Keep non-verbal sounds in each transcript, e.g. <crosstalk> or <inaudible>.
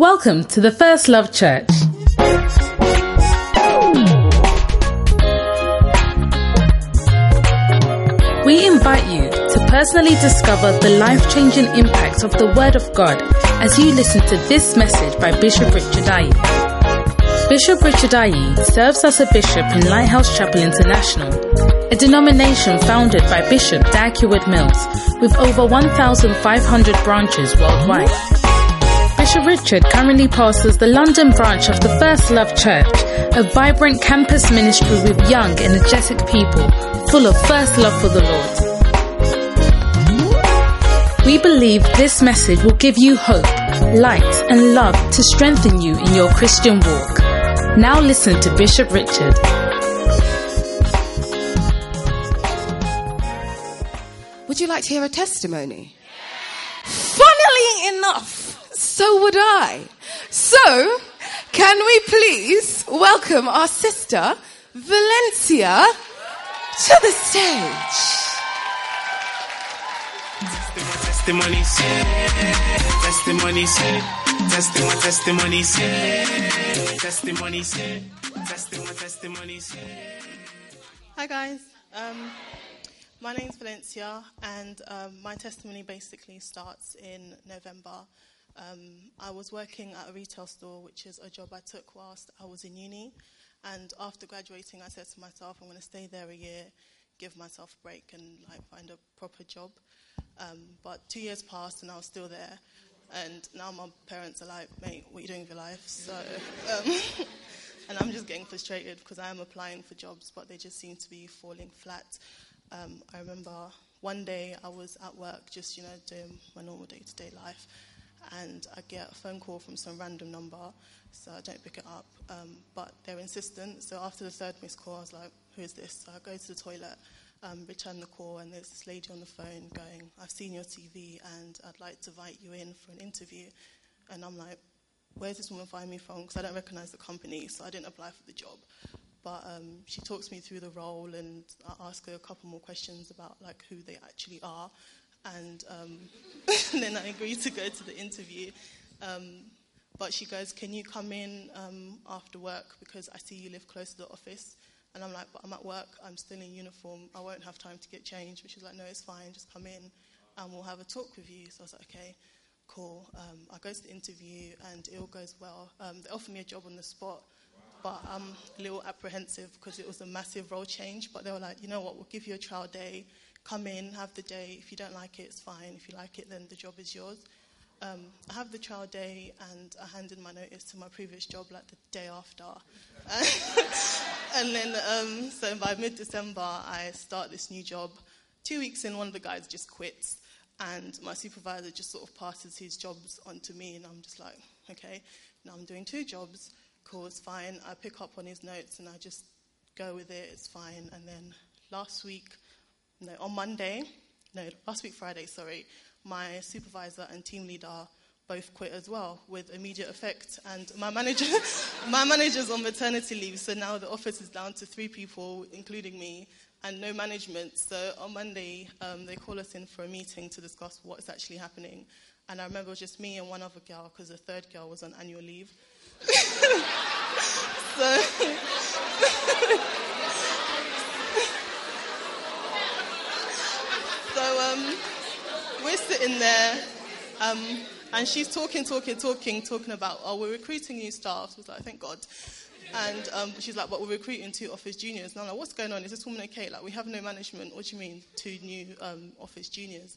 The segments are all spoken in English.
Welcome to the First Love Church. We invite you to personally discover the life changing impact of the Word of God as you listen to this message by Bishop Richard Ayi. Bishop Richard Ayi serves as a bishop in Lighthouse Chapel International, a denomination founded by Bishop Dag Heward-Mills with over 1,500 branches worldwide. Bishop Richard currently pastors the London branch of the First Love Church, a vibrant campus ministry with young, energetic people full of first love for the Lord. We believe this message will give you hope, light, and love to strengthen you in your Christian walk. Now listen to Bishop Richard. Would you like to hear a testimony? Funnily enough, so would I. So, can we please welcome our sister, Valencia, to the stage? Testimonies, testimonies, testimony, testimonies, testimonies, testimony, testimonies. Hi guys, um, my name's Valencia, and um, my testimony basically starts in November. Um, I was working at a retail store, which is a job I took whilst I was in uni. And after graduating, I said to myself, I'm going to stay there a year, give myself a break, and like find a proper job. Um, but two years passed, and I was still there. And now my parents are like, mate, what are you doing with your life? So, <laughs> um, <laughs> and I'm just getting frustrated because I am applying for jobs, but they just seem to be falling flat. Um, I remember one day I was at work, just you know, doing my normal day-to-day life, and I get a phone call from some random number, so I don't pick it up. Um, but they're insistent, so after the third missed call, I was like, "Who is this?" So I go to the toilet, um, return the call, and there's this lady on the phone going, "I've seen your CV, and I'd like to invite you in for an interview." And I'm like, "Where's this woman find me from?" Because I don't recognize the company, so I didn't apply for the job. But um, she talks me through the role, and I ask her a couple more questions about like who they actually are, and, um, <laughs> then I agree to go to the interview. Um, but she goes, "Can you come in um, after work because I see you live close to the office?" And I'm like, "But I'm at work. I'm still in uniform. I won't have time to get changed." But she's like, "No, it's fine. Just come in, and we'll have a talk with you." So I was like, "Okay." Cool. Um, I go to the interview and it all goes well. Um, they offer me a job on the spot, but I'm a little apprehensive because it was a massive role change. But they were like, you know what, we'll give you a trial day. Come in, have the day. If you don't like it, it's fine. If you like it, then the job is yours. Um, I have the trial day and I handed my notice to my previous job like the day after. <laughs> and then, um, so by mid December, I start this new job. Two weeks in, one of the guys just quits. And my supervisor just sort of passes his jobs on to me. And I'm just like, okay, now I'm doing two jobs cool, it's fine. I pick up on his notes and I just go with it, it's fine. And then last week, no, on Monday, no, last week Friday, sorry, my supervisor and team leader both quit as well with immediate effect. And my manager, <laughs> my manager's on maternity leave, so now the office is down to three people, including me, and no management. So on Monday, um, they call us in for a meeting to discuss what is actually happening. And I remember it was just me and one other girl because the third girl was on annual leave. <laughs> so, <laughs> so um, we're sitting there, um, and she's talking, talking, talking, talking about, oh, we're recruiting new staff. So I was like, thank God. And um, she's like, but we're recruiting two office juniors. And I'm like, what's going on? Is this woman okay? Like, we have no management. What do you mean, two new um, office juniors?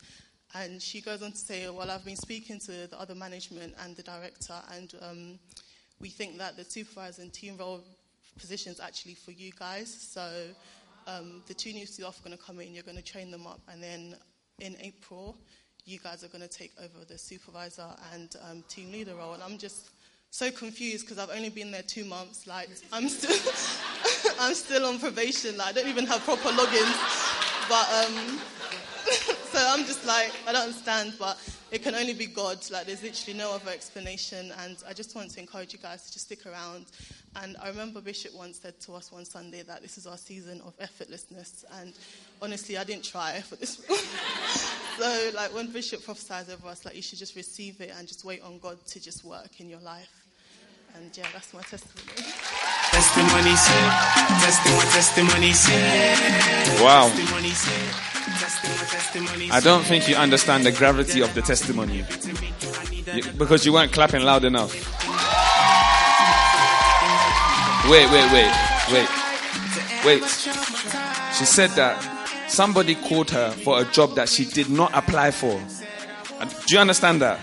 And she goes on to say, well, I've been speaking to the other management and the director, and um, we think that the supervisor and team role positions actually for you guys. So um, the two new staff are going to come in, you're going to train them up, and then in April, you guys are going to take over the supervisor and um, team leader role. And I'm just so confused because I've only been there two months. Like I'm still, <laughs> I'm still on probation. Like I don't even have proper logins. But um, <laughs> so I'm just like I don't understand. But it can only be God. Like there's literally no other explanation. And I just want to encourage you guys to just stick around. And I remember Bishop once said to us one Sunday that this is our season of effortlessness. And honestly, I didn't try for this. <laughs> So, like when Bishop prophesies over us, like you should just receive it and just wait on God to just work in your life. And yeah, that's my testimony. Testimony say, testimony, testimony say. Wow. Testimony say, testimony, testimony I don't think you understand the gravity of the testimony You- because you weren't clapping loud enough. Wait, wait, wait, wait, wait. She said that somebody called her for a job that she did not apply for. Do you understand that?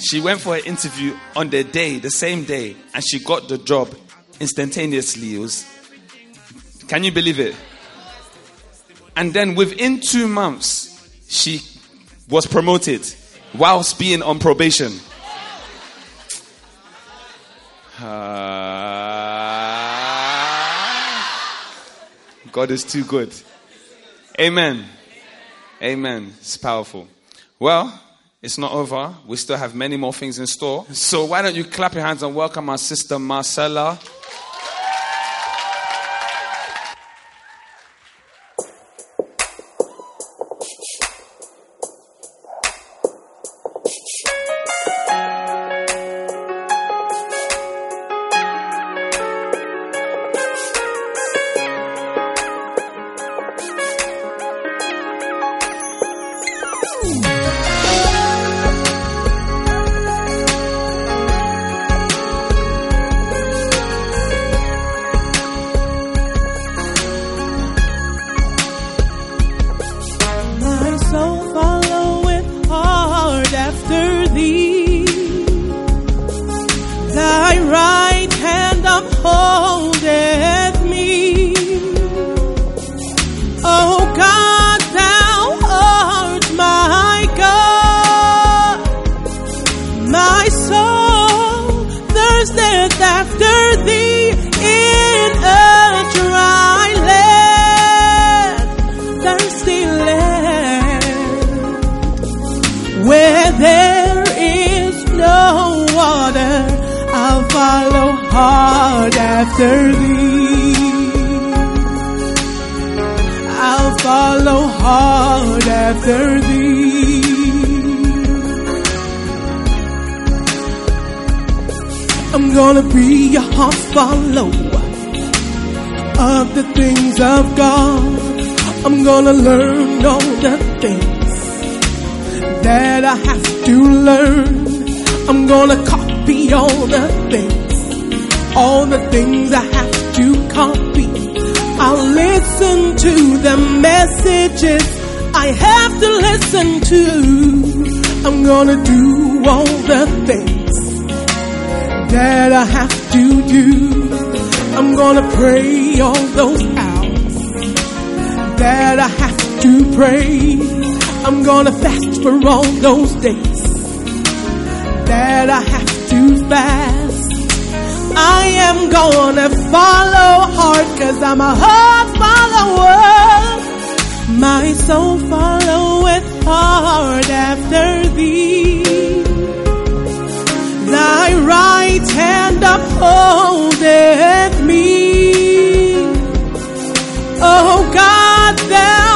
She went for an interview on the day, the same day, and she got the job instantaneously. It was, can you believe it? And then within two months, she was promoted whilst being on probation. Ah. God is too good. Amen. Amen. It's powerful. Well, it's not over. We still have many more things in store. So why don't you clap your hands and welcome our sister Marcella? Those hours that I have to pray. I'm gonna fast for all those days that I have to fast. I am gonna follow hard cause I'm a hard follower. My soul followeth hard after thee. Thy right hand upholdeth me. Oh God, thou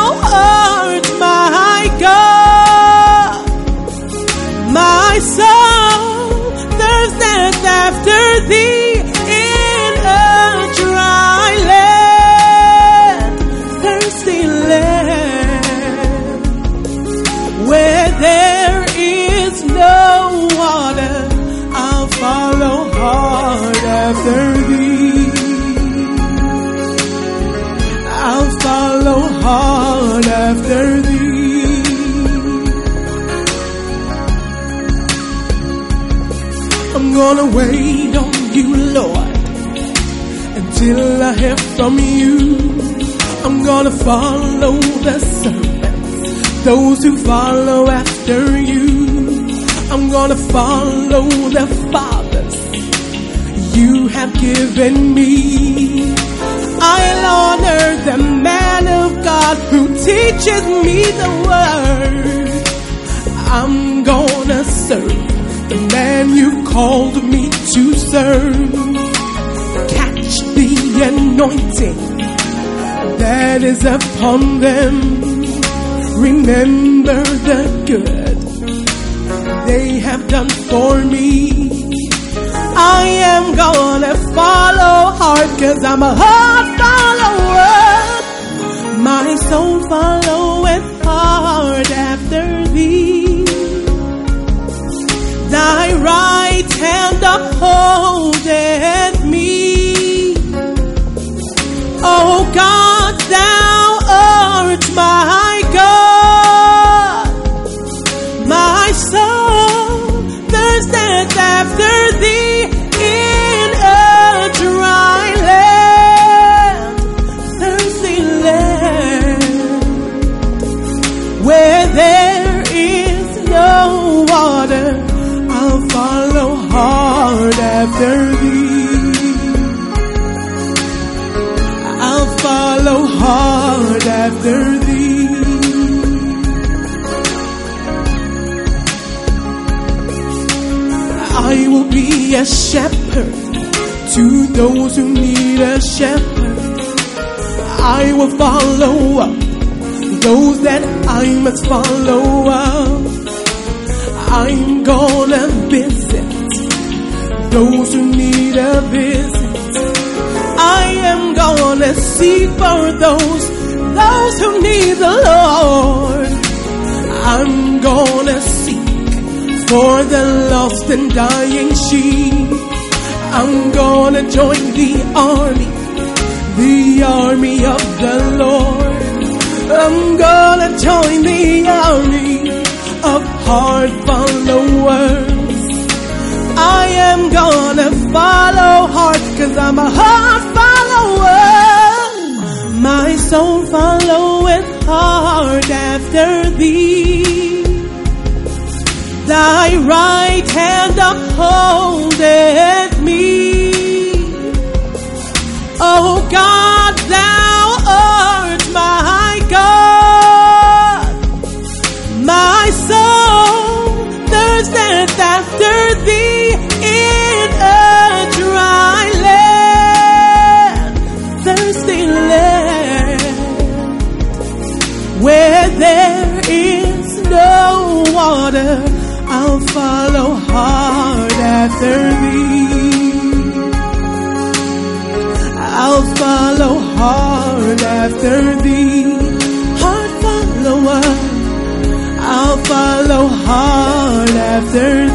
after thee. I'm gonna wait on you, Lord, until I hear from you. I'm gonna follow the servants, those who follow after you. I'm gonna follow the fathers you have given me. I'll honor the man of God who teaches me the word. I'm gonna serve the man you called me to serve. Catch the anointing that is upon them. remember the good they have done for me. I am gonna follow hard cause I'm a hard follower. My soul followeth hard after thee. Thy right hand upholdeth those who need a shepherd. I will follow up those that I must follow up. I'm gonna visit those who need a visit. I am gonna seek for those, those who need the Lord. I'm gonna seek for the lost and dying sheep. I'm gonna join the army, the army of the Lord. I'm gonna join the army of hard followers. I am gonna follow hard cause I'm a hard follower. My soul followeth hard after thee. Thy right hand upholdeth me. Oh God, hard after thee. Hard follower. I'll follow hard after thee.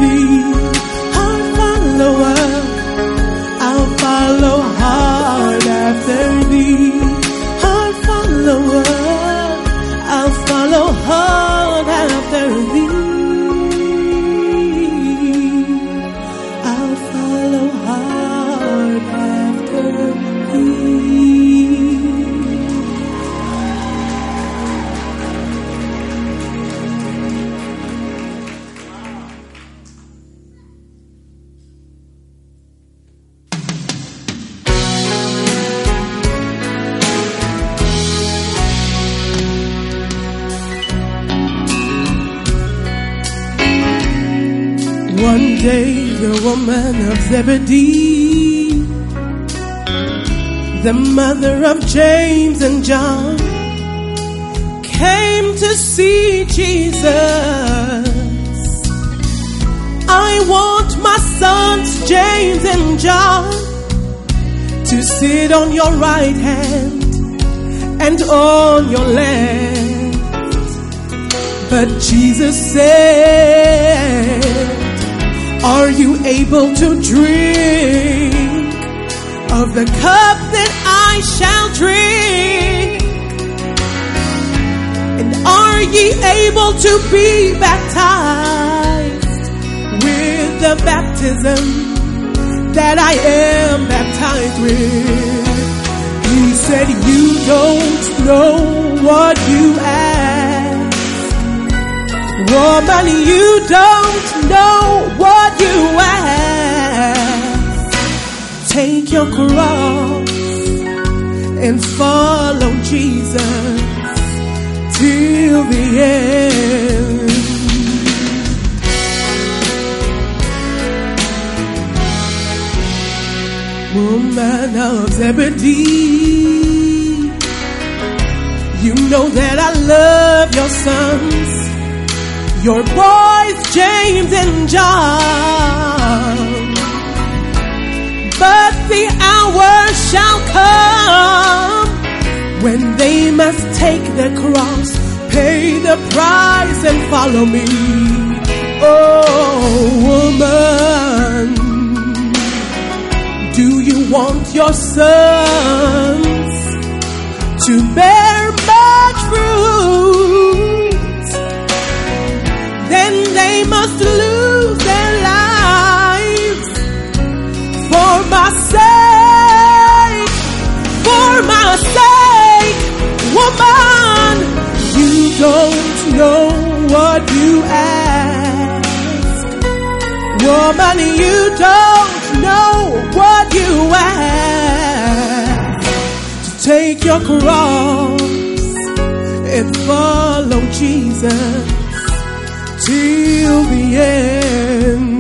Woman of Zebedee, the mother of James and John, came to see Jesus. I want my sons, James and John, to sit on your right hand and on your left. But Jesus said, Are you able to drink of the cup that I shall drink? And are ye able to be baptized with the baptism that I am baptized with? He said, You don't know what you ask. Woman, you don't know what you ask. Take your cross and follow Jesus till the end. Woman of Zebedee, You know that I love your sons, your boys, James and John. But the hour shall come when they must take their cross, pay the price, and follow me. Oh, woman, do you want your sons to bear much fruit? They must lose their lives for my sake, for my sake, woman. You don't know what you ask, woman. You don't know what you ask. To take your cross and follow Jesus till the end.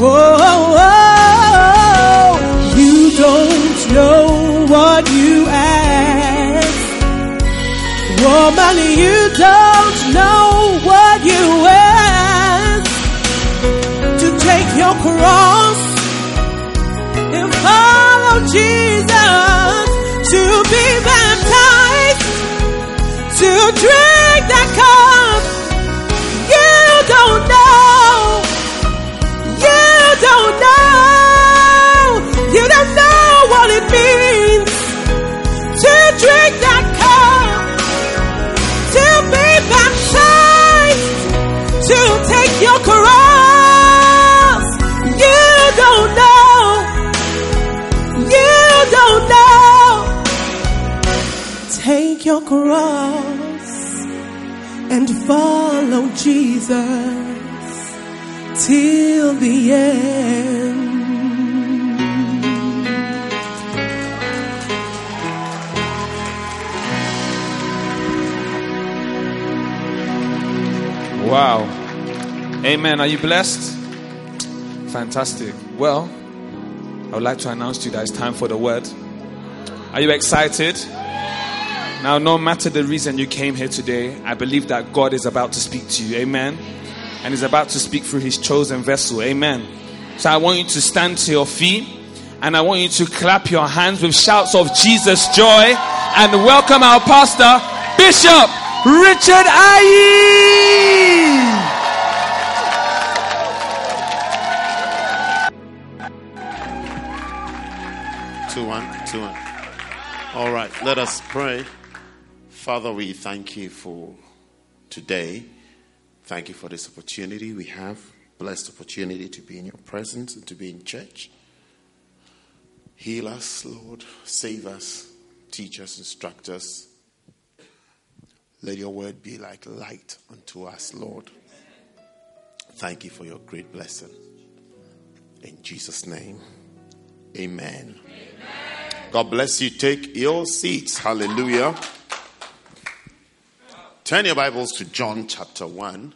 Whoa, you don't know what you ask. Woman, you don't know what you ask. To take your cross and follow Jesus. To be baptized. To drink that cup. Follow Jesus till the end. Wow. Amen. Are you blessed? Fantastic. Well, I would like to announce to you that it's time for the word. Are you excited? Now, no matter the reason you came here today, I believe that God is about to speak to you. Amen. And He's about to speak through His chosen vessel. Amen. So I want you to stand to your feet and I want you to clap your hands with shouts of Jesus' joy and welcome our pastor, Bishop Richard Ayi. Two one, two one. All right, let us pray. Father, we thank you for today. Thank you for this opportunity we have. Blessed opportunity to be in your presence and to be in church. Heal us, Lord. Save us. Teach us, instruct us. Let your word be like light unto us, Lord. Thank you for your great blessing. In Jesus' name, amen. God bless you. Take your seats. Hallelujah. Turn your Bibles to John chapter 1.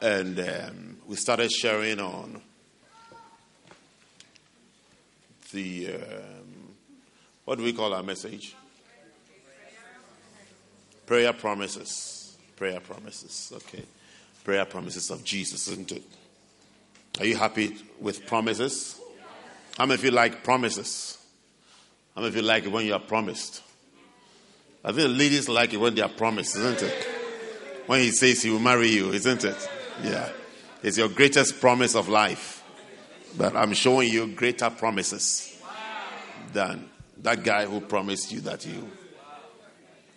And um, we started sharing on the, um, what do we call our message? Prayer promises. Prayer promises. Okay. Prayer promises of Jesus, isn't it? Are you happy with promises? How many of you like promises? How many of you like when you are promised? I think ladies like it when they are promised, isn't it? When he says he will marry you, isn't it? Yeah. It's your greatest promise of life. But I'm showing you greater promises than that guy who promised you that he,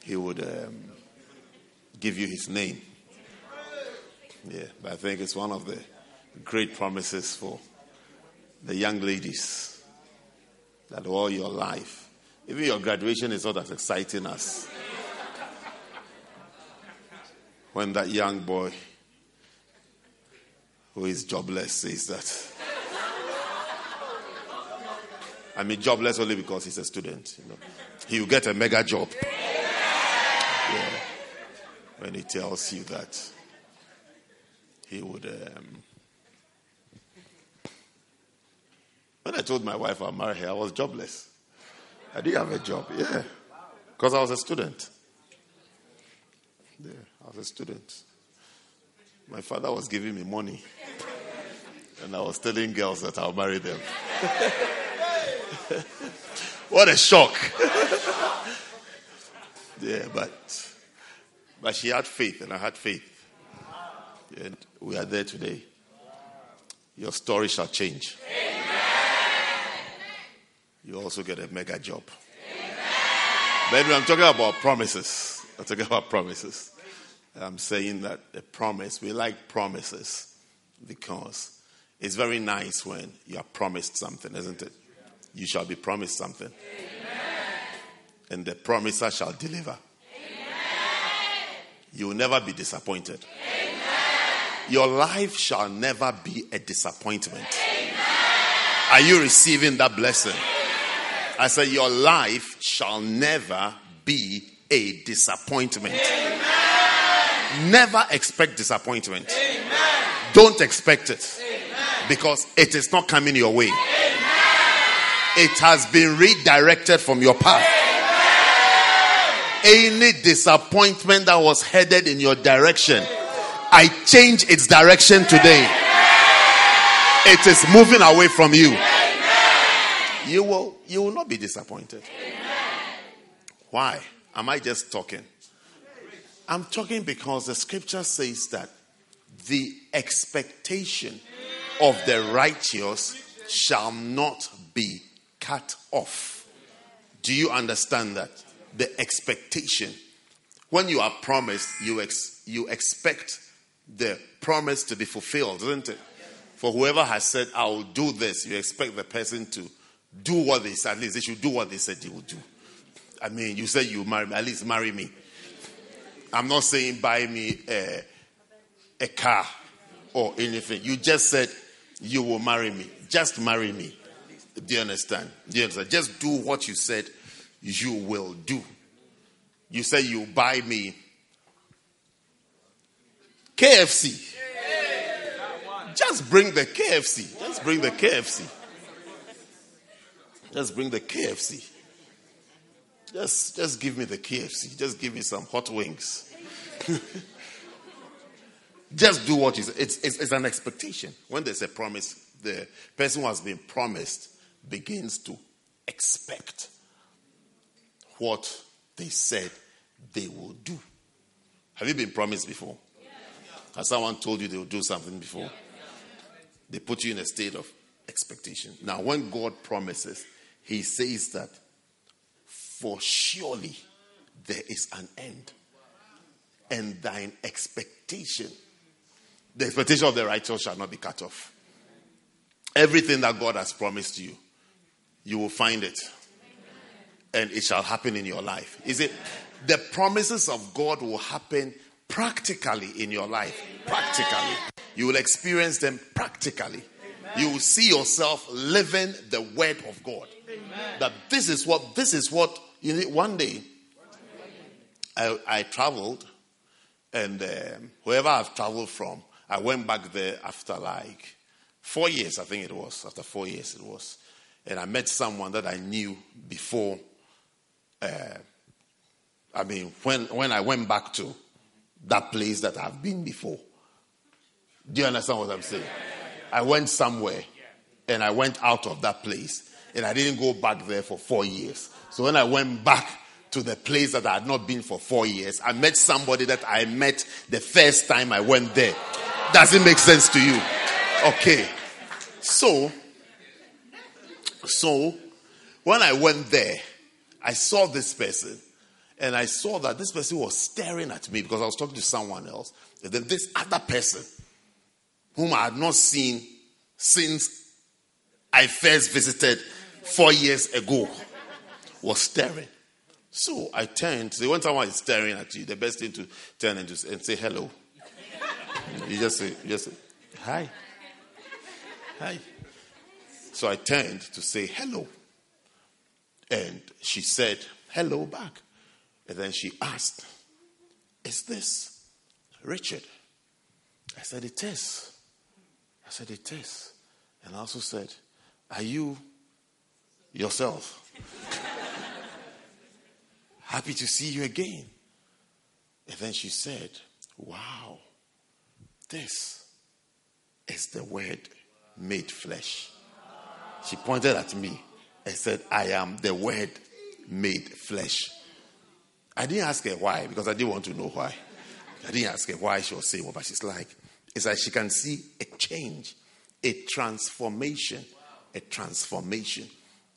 he would um, give you his name. Yeah, but I think it's one of the great promises for the young ladies that all your life, even your graduation is not as exciting as when that young boy who is jobless says that. I mean, jobless only because he's a student. You know, he will get a mega job. Yeah. When he tells you that he would. Um, when I told my wife I'll marry her, I was jobless. I didn't have a job. Yeah. Because I was a student. Yeah, I was a student. My father was giving me money. And I was telling girls that I'll marry them. <laughs> what a shock. <laughs> yeah, but but she had faith and I had faith. And we are there today. Your story shall change. You also get a mega job. Baby, I'm talking about promises. I'm talking about promises. I'm saying that a promise, we like promises because it's very nice when you are promised something, isn't it? You shall be promised something. Amen. And the promiser shall deliver. Amen. You will never be disappointed. Amen. Your life shall never be a disappointment. Are you receiving that blessing? I said, Your life shall never be a disappointment. Never expect disappointment. Don't expect it because it is not coming your way. It has been redirected from your path. Any disappointment that was headed in your direction, I change its direction today. It is moving away from you. You will, you will not be disappointed. Why? Am I just talking? I'm talking because the scripture says that the expectation of the righteous shall not be cut off. Do you understand that? The expectation. When you are promised, you, ex- you expect the promise to be fulfilled, isn't it? For whoever has said, I will do this, you expect the person to do what they said. At least they should do what they said they would do. I mean, you said you marry me, at least marry me. I'm not saying buy me a, a car or anything. You just said you will marry me. Just marry me. Do you understand? Do you understand? Just do what you said you will do. You say you buy me KFC. Just bring the KFC. Just bring the KFC. Just bring the KFC. Just, just give me the KFC. Just give me some hot wings. <laughs> just do what is. It's, it's, it's an expectation. When there's a promise, the person who has been promised begins to expect what they said they will do. Have you been promised before? Has someone told you they will do something before? They put you in a state of expectation. Now, when God promises, He says that for surely there is an end, and thine expectation, the expectation of the righteous shall not be cut off. Everything that God has promised you, you will find it, and it shall happen in your life. Is it? The promises of God will happen practically in your life. Practically. You will experience them practically. You will see yourself living the word of God. That this is what, this is what, you know, one day I, I traveled and um, wherever I've traveled from, I went back there after like four years, I think it was. After four years, it was. And I met someone that I knew before. Uh, I mean, when, when I went back to that place that I've been before. Do you understand what I'm saying? I went somewhere and I went out of that place and I didn't go back there for four years. So when I went back to the place that I had not been for four years, I met somebody that I met the first time I went there. Does it make sense to you? Okay. So, so when I went there, I saw this person and I saw that this person was staring at me because I was talking to someone else. And then this other person, whom I had not seen since I first visited four years ago, was staring. So I turned. So when someone is staring at you, the best thing to turn and, just, and say hello. You just say, you just say, hi. Hi. So I turned to say hello. And she said hello back. And then she asked, Is this Richard? I said, It is. I said, It is. And I also said, Are you yourself? Happy to see you again. And then she said, Wow, this is the word made flesh. She pointed at me and said, I am the word made flesh. I didn't ask her why because I didn't want to know why. I didn't ask her why she was saying what, but she's like, it's like she can see a change, a transformation, a transformation.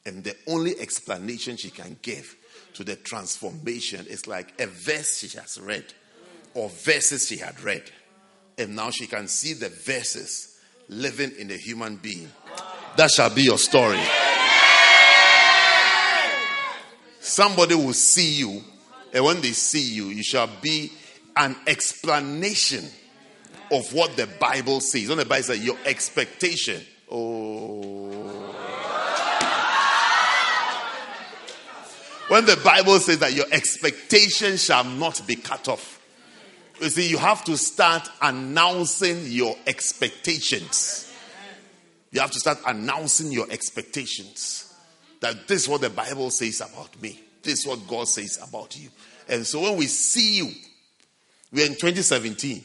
And the only explanation she can give to the transformation is like a verse she has read or verses she had read. And now she can see the verses living in a human being. That shall be your story. Somebody will see you, and when they see you, you shall be an explanation of what the Bible says. When the Bible says your expectation. Oh. When the Bible says that your expectation shall not be cut off. You see, you have to start announcing your expectations. You have to start announcing your expectations. That this is what the Bible says about me. This is what God says about you. And so when we see you, we're in 2017.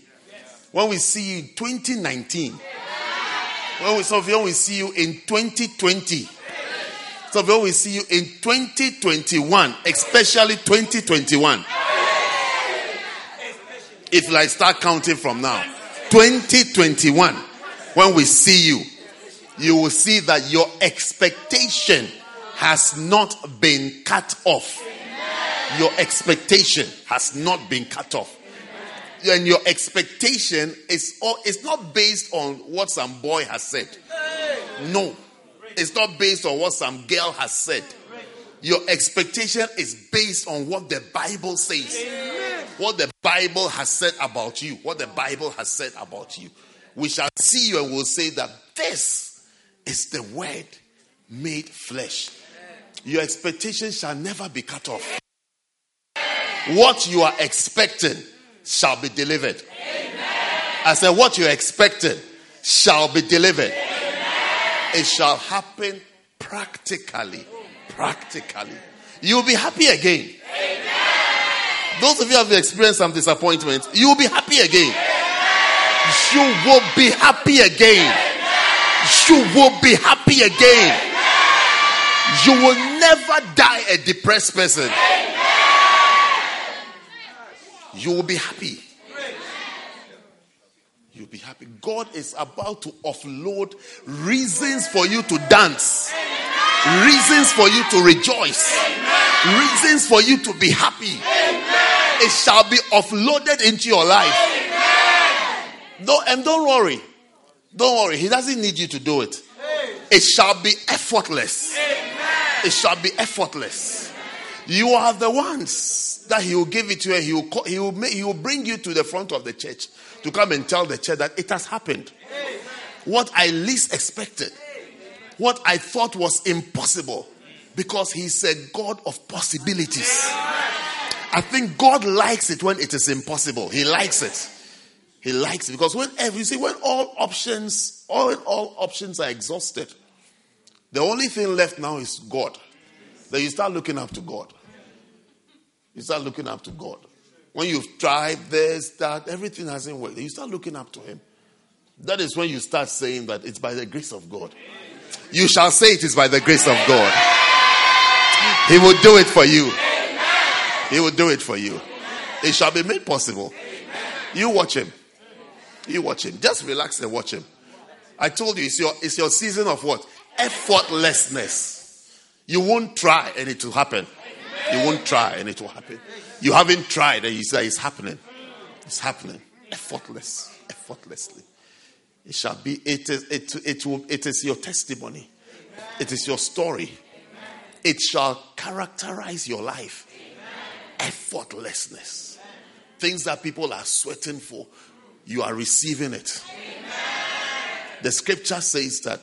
When we see you in 2019, when we, you, when we see you in 2020, when we see you in 2021, especially 2021. If I start counting from now, 2021, when we see you, you will see that your expectation has not been cut off. Your expectation has not been cut off. And your expectation is all, it's not based on what some boy has said. No. It's not based on what some girl has said. Your expectation is based on what the Bible says. What the Bible has said about you. What the Bible has said about you. We shall see you and we'll say that this is the word made flesh. Your expectation shall never be cut off. What you are expecting shall be delivered. Amen. I said, What you're expecting shall be delivered. Amen. It shall happen practically. Practically. You'll be happy again. Amen. Those of you have experienced some disappointment, you'll be happy again. You will be happy again. You will be happy again. You will never die a depressed person. You will be happy. You'll be happy. God is about to offload reasons for you to dance, reasons for you to rejoice, reasons for you to be happy. It shall be offloaded into your life. Don't, and don't worry. Don't worry. He doesn't need you to do it. It shall be effortless. It shall be effortless. You are the ones that he will give it to you. He will, call, he will, make, he will bring you to the front of the church to come and tell the church that it has happened. What I least expected, what I thought was impossible, because he's a God of possibilities. I think God likes it when it is impossible. He likes it. He likes it because when you see when all options, all all options are exhausted, the only thing left now is God. Then you start looking up to God. You start looking up to God. When you've tried this, that, everything hasn't worked, you start looking up to Him. That is when you start saying that it's by the grace of God. You shall say it is by the grace of God. He will do it for you. He will do it for you. It shall be made possible. You watch Him. You watch Him. Just relax and watch Him. I told you, it's your, it's your season of what? Effortlessness. You won't try and it will happen. You won't try and it will happen. You haven't tried and you say it's happening. It's happening. Effortless. Effortlessly. It shall be, it is, it, it, will, it is your testimony. It is your story. It shall characterize your life. Effortlessness. Things that people are sweating for, you are receiving it. The scripture says that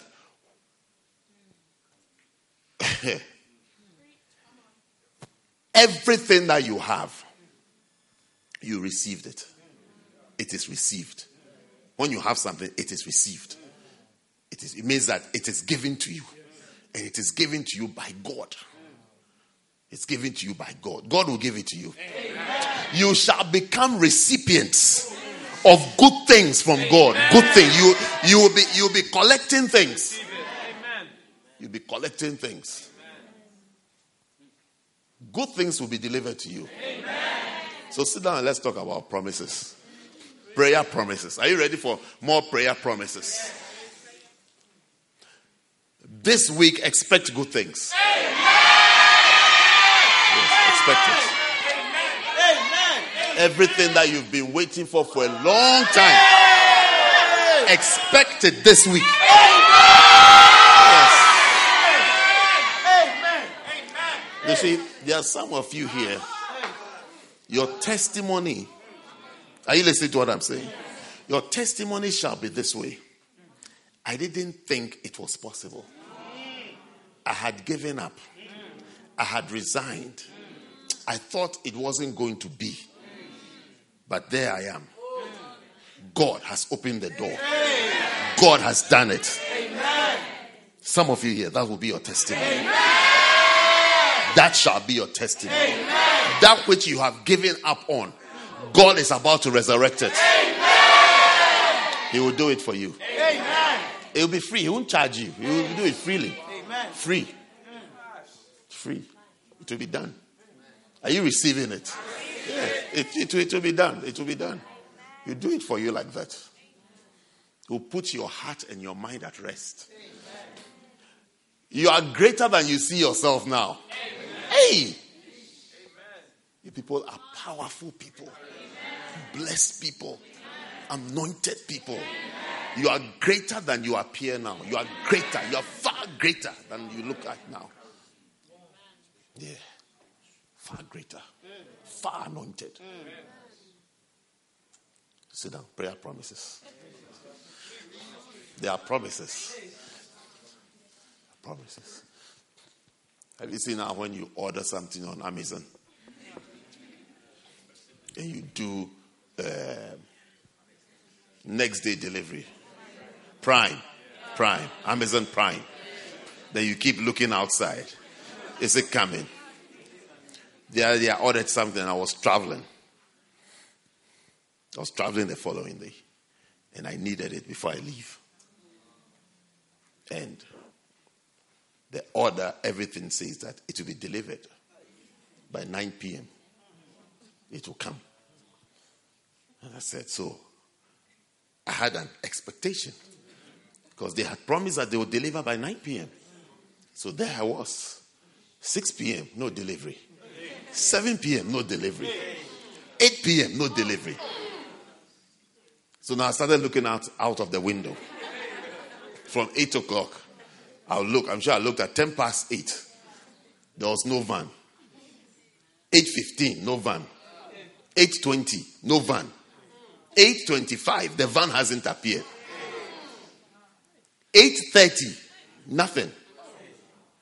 <laughs> Everything that you have, you received it. It is received. When you have something, it is received. It, is, it means that it is given to you. And it is given to you by God. It's given to you by God. God will give it to you. You shall become recipients of good things from God. Good thing. You you will be you will be collecting things. You'll be collecting things. Good things will be delivered to you. So sit down and let's talk about promises. Prayer promises. Are you ready for more prayer promises? This week, expect good things. Yes, expect it. Everything that you've been waiting for for a long time, expect it this week. Yes. You see, there are some of you here. Your testimony. Are you listening to what I'm saying? Your testimony shall be this way. I didn't think it was possible. I had given up. I had resigned. I thought it wasn't going to be. But there I am. God has opened the door. God has done it. Some of you here, that will be your testimony. That shall be your testimony. That which you have given up on, God is about to resurrect it. He will do it for you. It will be free. He won't charge you. He will do it freely. Free. Free. It will be done. Are you receiving it? Yeah. It, it, it will be done. It will be done. You do it for you like that. Will put your heart and your mind at rest. You are greater than you see yourself now. Hey! You people are powerful people, blessed people, anointed people. You are greater than you appear now. You are greater. You are far greater than you look like now. Yeah. Far greater. Far anointed. Sit down. Prayer promises. There are promises. Promises. Have you seen now when you order something on Amazon and you do uh, next day delivery? Prime, Prime, Amazon Prime. Then you keep looking outside. Is it coming? The other day I ordered something. I was traveling. I was traveling the following day, and I needed it before I leave. And the order, everything says that it will be delivered by 9 p.m. It will come. And I said, so I had an expectation because they had promised that they would deliver by 9 p.m. So there I was. 6 p.m., no delivery. 7 p.m., no delivery. 8 p.m., no delivery. So now I started looking out, out of the window. From 8 o'clock, I'll look. I'm sure I looked at 10 past 8. There was no van. 8.15, no van. 8.20, no van. 8.25, the van hasn't appeared. 8.30, nothing.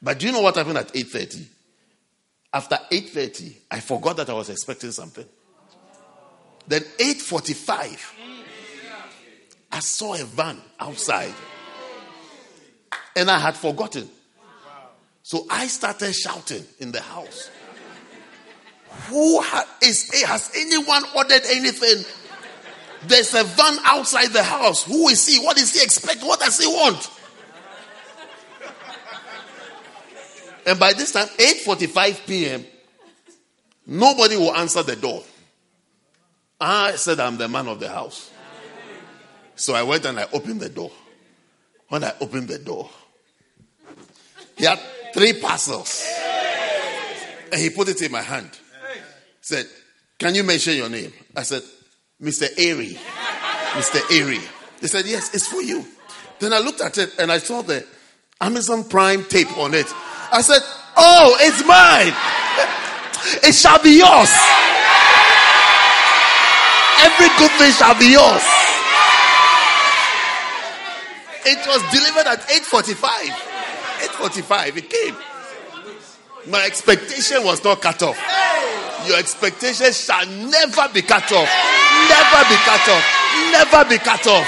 But do you know what happened at 8.30? After 8.30, I forgot that I was expecting something. Then 8.45, I saw a van outside. And I had forgotten. So I started shouting in the house. Who ha- is, has anyone ordered anything? There's a van outside the house. Who is he? What does he expect? What does he want? And by this time, 8:45 p.m., nobody will answer the door. I said, I'm the man of the house. So I went and I opened the door. When I opened the door, he had three parcels. And he put it in my hand. Said, Can you mention your name? I said, Mr. Airy. Mr. Airy. He said, Yes, it's for you. Then I looked at it and I saw the Amazon Prime tape on it. I said, Oh, it's mine. It shall be yours. Every good thing shall be yours. It was delivered at 8:45. 8:45 it came. My expectation was not cut off. Your expectation shall never be cut off. Never be cut off. Never be cut off.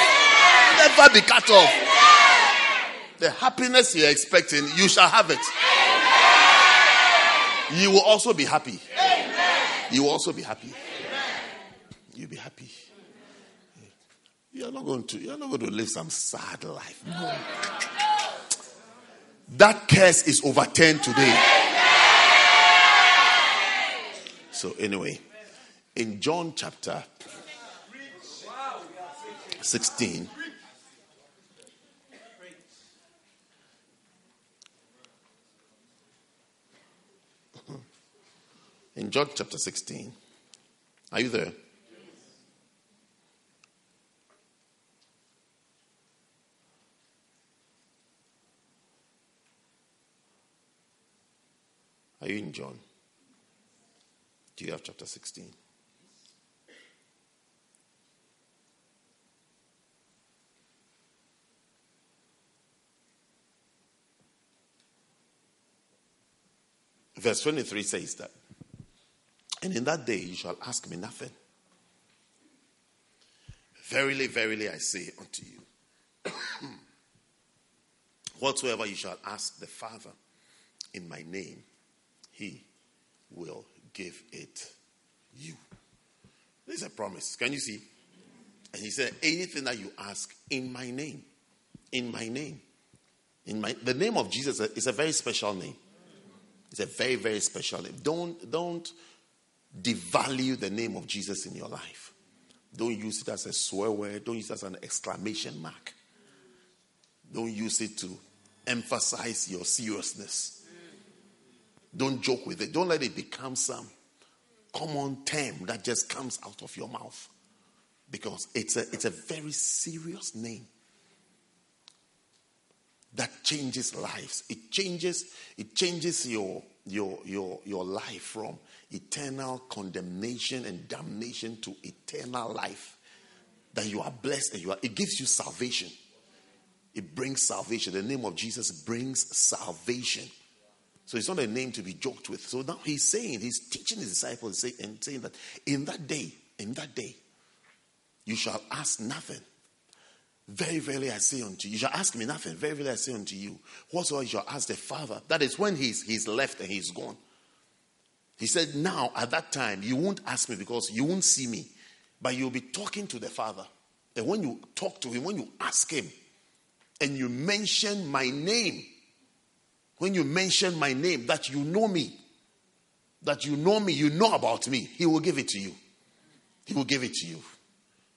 Never be cut off. The happiness you're expecting, you shall have it. you will also be happy. You will also be happy. You'll be happy. You're not going to you're not going to live some sad life. No. That curse is overturned today. So anyway, in John chapter 16 in John chapter 16. Are you there? Are you in John? Do you have chapter 16? Verse 23 says that, and in that day you shall ask me nothing. Verily, verily, I say unto you, <clears throat> whatsoever you shall ask the Father in my name, he will give it you. This is a promise. Can you see? And he said, anything that you ask in my name, in my name, in my the name of Jesus is a very special name. It's a very, very special name. Don't don't devalue the name of Jesus in your life. Don't use it as a swear word. Don't use it as an exclamation mark. Don't use it to emphasize your seriousness. Don't joke with it. Don't let it become some common term that just comes out of your mouth. Because it's a, it's a very serious name that changes lives. It changes, it changes your, your, your, your life from eternal condemnation and damnation to eternal life. That you are blessed and you are, it gives you salvation. It brings salvation. The name of Jesus brings salvation. So it's not a name to be joked with. So now he's saying, he's teaching his disciples and saying that in that day, in that day, you shall ask nothing. Very, very, I say unto you, you shall ask me nothing. Very, very, I say unto you, whatsoever you shall ask the Father. That is when he's, he's left and he's gone. He said, Now, at that time, you won't ask me because you won't see me, but you'll be talking to the Father. And when you talk to him, when you ask him, and you mention my name, when you mention my name, that you know me, that you know me, you know about me, He will give it to you. He will give it to you.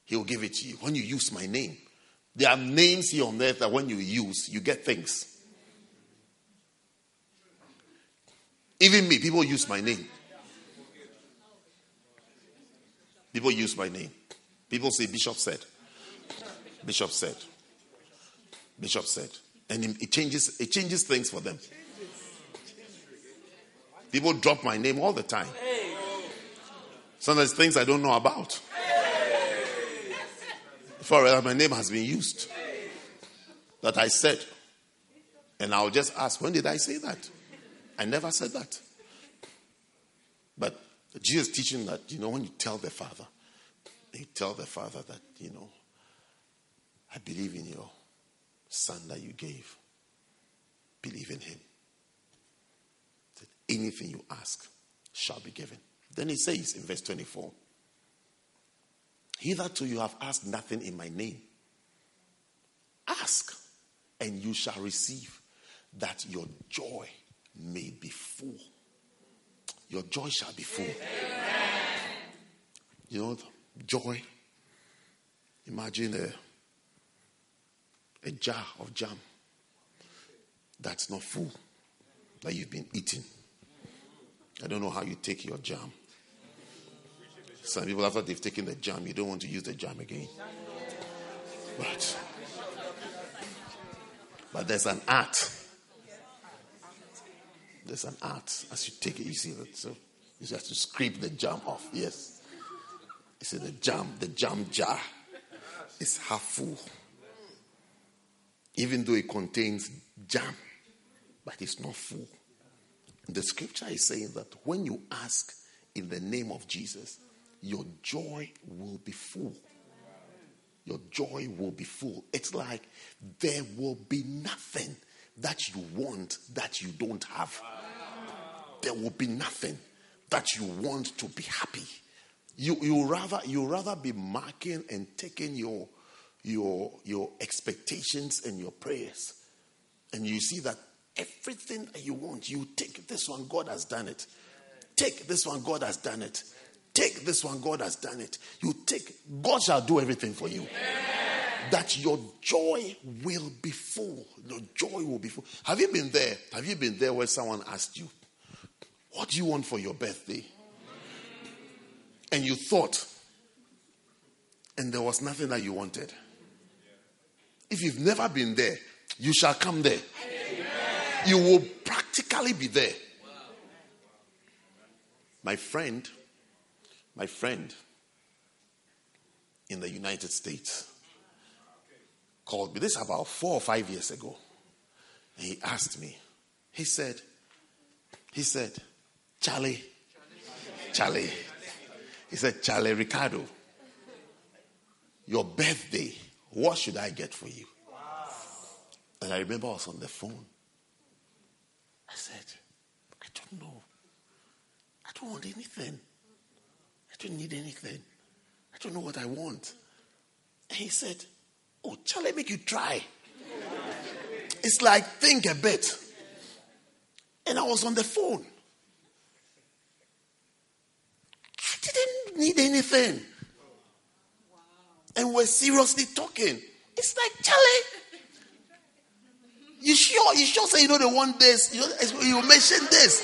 He will give it to you. When you use my name, there are names here on earth that when you use, you get things. Even me, people use my name. People use my name. People say, Bishop said. Bishop said. Bishop said and it changes it changes things for them. People drop my name all the time. Sometimes things I don't know about. For my name has been used. That I said. And I'll just ask, when did I say that? I never said that. But Jesus teaching that, you know, when you tell the Father, you tell the Father that, you know, I believe in your son that you gave. Believe in him. That anything you ask shall be given. Then he says in verse 24, Hitherto you have asked nothing in my name. Ask, and you shall receive, that your joy may be full. Your joy shall be full. You know, joy. Imagine a a jar of jam that's not full, that you've been eating. I don't know how you take your jam. Some people, after they've taken the jam, you don't want to use the jam again. But, but there's an art. There's an art. As you take it, you see that. So you have to scrape the jam off. Yes. You see the jam, the jam jar is half full even though it contains jam, but it's not full. The scripture is saying that when you ask in the name of Jesus, your joy will be full. Your joy will be full. It's like there will be nothing that you want that you don't have. there will be nothing that you want to be happy. You you rather you rather be marking and taking your your your expectations and your prayers, and you see that everything that you want, you take this one, God has done it. Take this one, God has done it. Take this one, God has done it. You take, God shall do everything for you. That your joy will be full. Your joy will be full. Have you been there? Have you been there where someone asked you, What do you want for your birthday? And you thought, and there was nothing that you wanted. If you've never been there, you shall come there. You will practically be there. My friend, my friend in the United States called me. This about four or five years ago. He asked me, he said, he said, Charlie, Charlie, he said, Charlie Ricardo, your birthday, what should I get for you? And I remember I was on the phone. I said, I don't know. I don't want anything. I don't need anything. I don't know what I want. And he said, Oh, Charlie, make you try. it's like, think a bit. And I was on the phone. I didn't need anything. And we're seriously talking. It's like, Charlie, you sure? You sure say you know they want this? You, know, you mentioned this.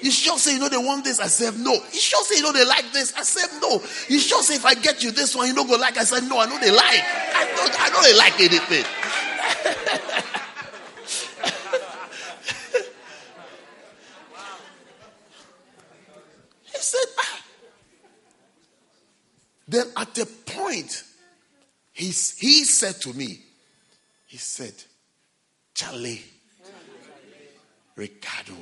You sure say you know they want this? I said no. You sure say you know they like this? I said no. You sure say if I get you this one, you don't go like? I said no. I know they like. I know. I know they like anything. <laughs> he said. Ah. Then at the point, he, he said to me, he said, Charlie, Ricardo,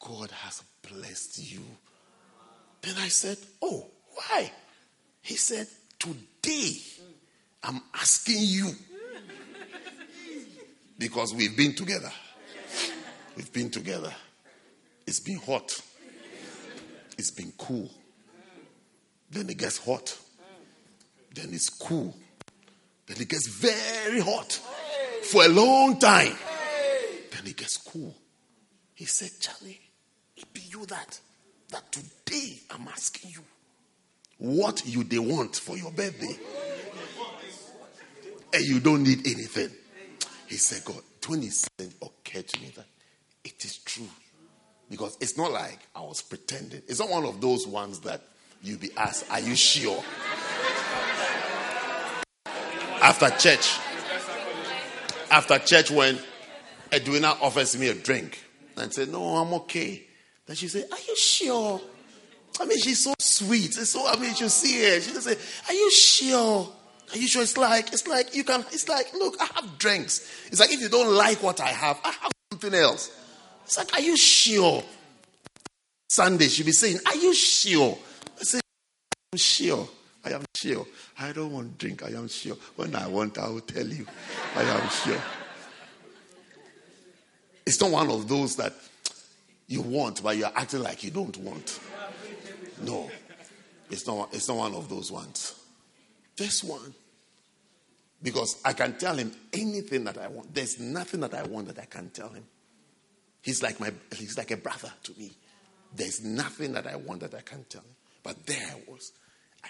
God has blessed you. Then I said, Oh, why? He said, Today I'm asking you because we've been together. We've been together. It's been hot. It's been cool. Then it gets hot. Then it's cool. Then it gets very hot for a long time. Then it gets cool. He said, Charlie, it be you that that today I'm asking you what you they want for your birthday. And you don't need anything. He said, God, 20 cents occurred to me that it is true. Because it's not like I was pretending. It's not one of those ones that you be asked, Are you sure? After church, after church, when Edwina offers me a drink and say, No, I'm okay. Then she say, Are you sure? I mean, she's so sweet. It's so I mean, you see her. She just say, Are you sure? Are you sure? It's like it's like you can. It's like look, I have drinks. It's like if you don't like what I have, I have something else. It's like, Are you sure? Sunday she'll be saying, Are you sure? I say, I'm sure. I am sure. I don't want drink. I am sure. When I want, I will tell you. I am sure. It's not one of those that you want, but you're acting like you don't want. No. It's not, it's not one of those ones. This one. Because I can tell him anything that I want. There's nothing that I want that I can tell him. He's like my he's like a brother to me. There's nothing that I want that I can tell him. But there I was. I.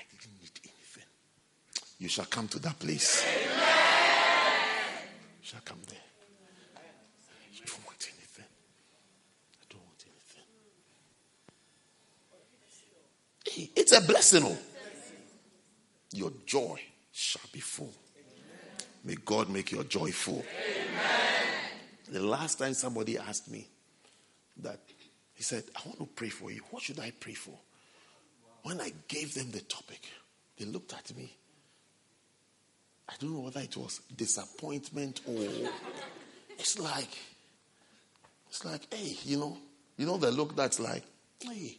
You shall come to that place. Amen. You shall come there. You don't want anything. I don't want anything. It's a blessing. Oh. Your joy shall be full. May God make your joy full. The last time somebody asked me that, he said, I want to pray for you. What should I pray for? When I gave them the topic, they looked at me. I don't know whether it was disappointment or it's like, it's like, hey, you know, you know the look that's like, hey,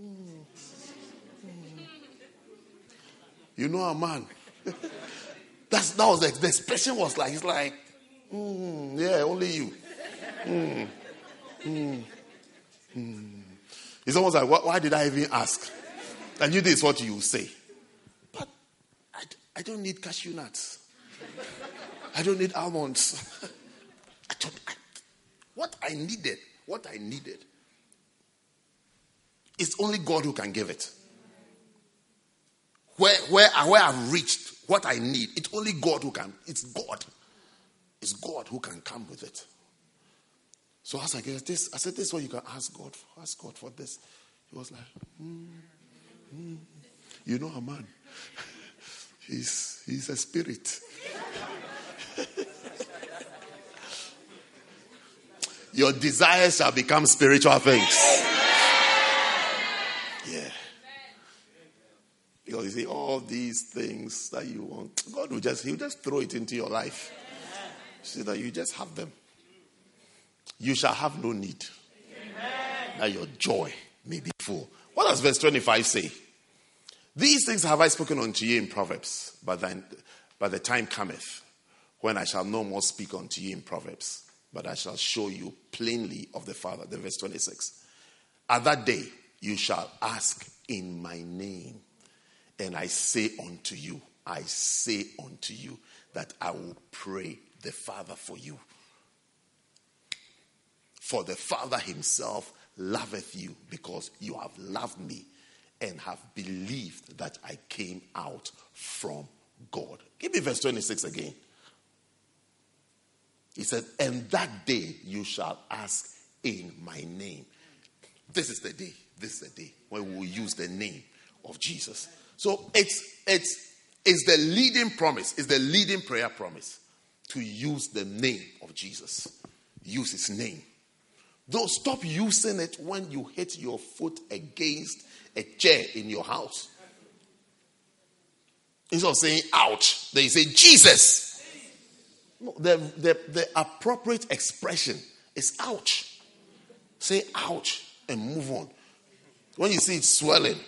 mm, you know a man. <laughs> that's that was the, the expression was like, it's like, mm, yeah, only you. Mm, mm. It's almost like, why, why did I even ask? I knew this is what you say. I don't need cashew nuts. I don't need almonds. <laughs> I don't, I, what I needed, what I needed, it's only God who can give it. Where, where, where I've reached, what I need, it's only God who can. It's God. It's God who can come with it. So as I get this, I said, This is what you can ask God for. Ask God for this. He was like, mm, mm. You know a man. <laughs> He's, he's a spirit. <laughs> Your desires shall become spiritual things. Yeah. Because you see, all these things that you want, God will just, He'll just throw it into your life. So that you just have them. You shall have no need. That your joy may be full. What does verse 25 say? These things have I spoken unto you in Proverbs, but then by the time cometh when I shall no more speak unto you in Proverbs, but I shall show you plainly of the Father. The verse 26. At that day you shall ask in my name, and I say unto you, I say unto you that I will pray the Father for you. For the Father himself loveth you because you have loved me and have believed that I came out from God. Give me verse 26 again. He said, And that day you shall ask in my name. This is the day. This is the day when we will use the name of Jesus. So it's it's it's the leading promise, it's the leading prayer promise to use the name of Jesus. Use his name. Though stop using it when you hit your foot against a chair in your house. Instead of saying ouch, they say Jesus. No, the, the, the appropriate expression is ouch. Say ouch and move on. When you see it swelling,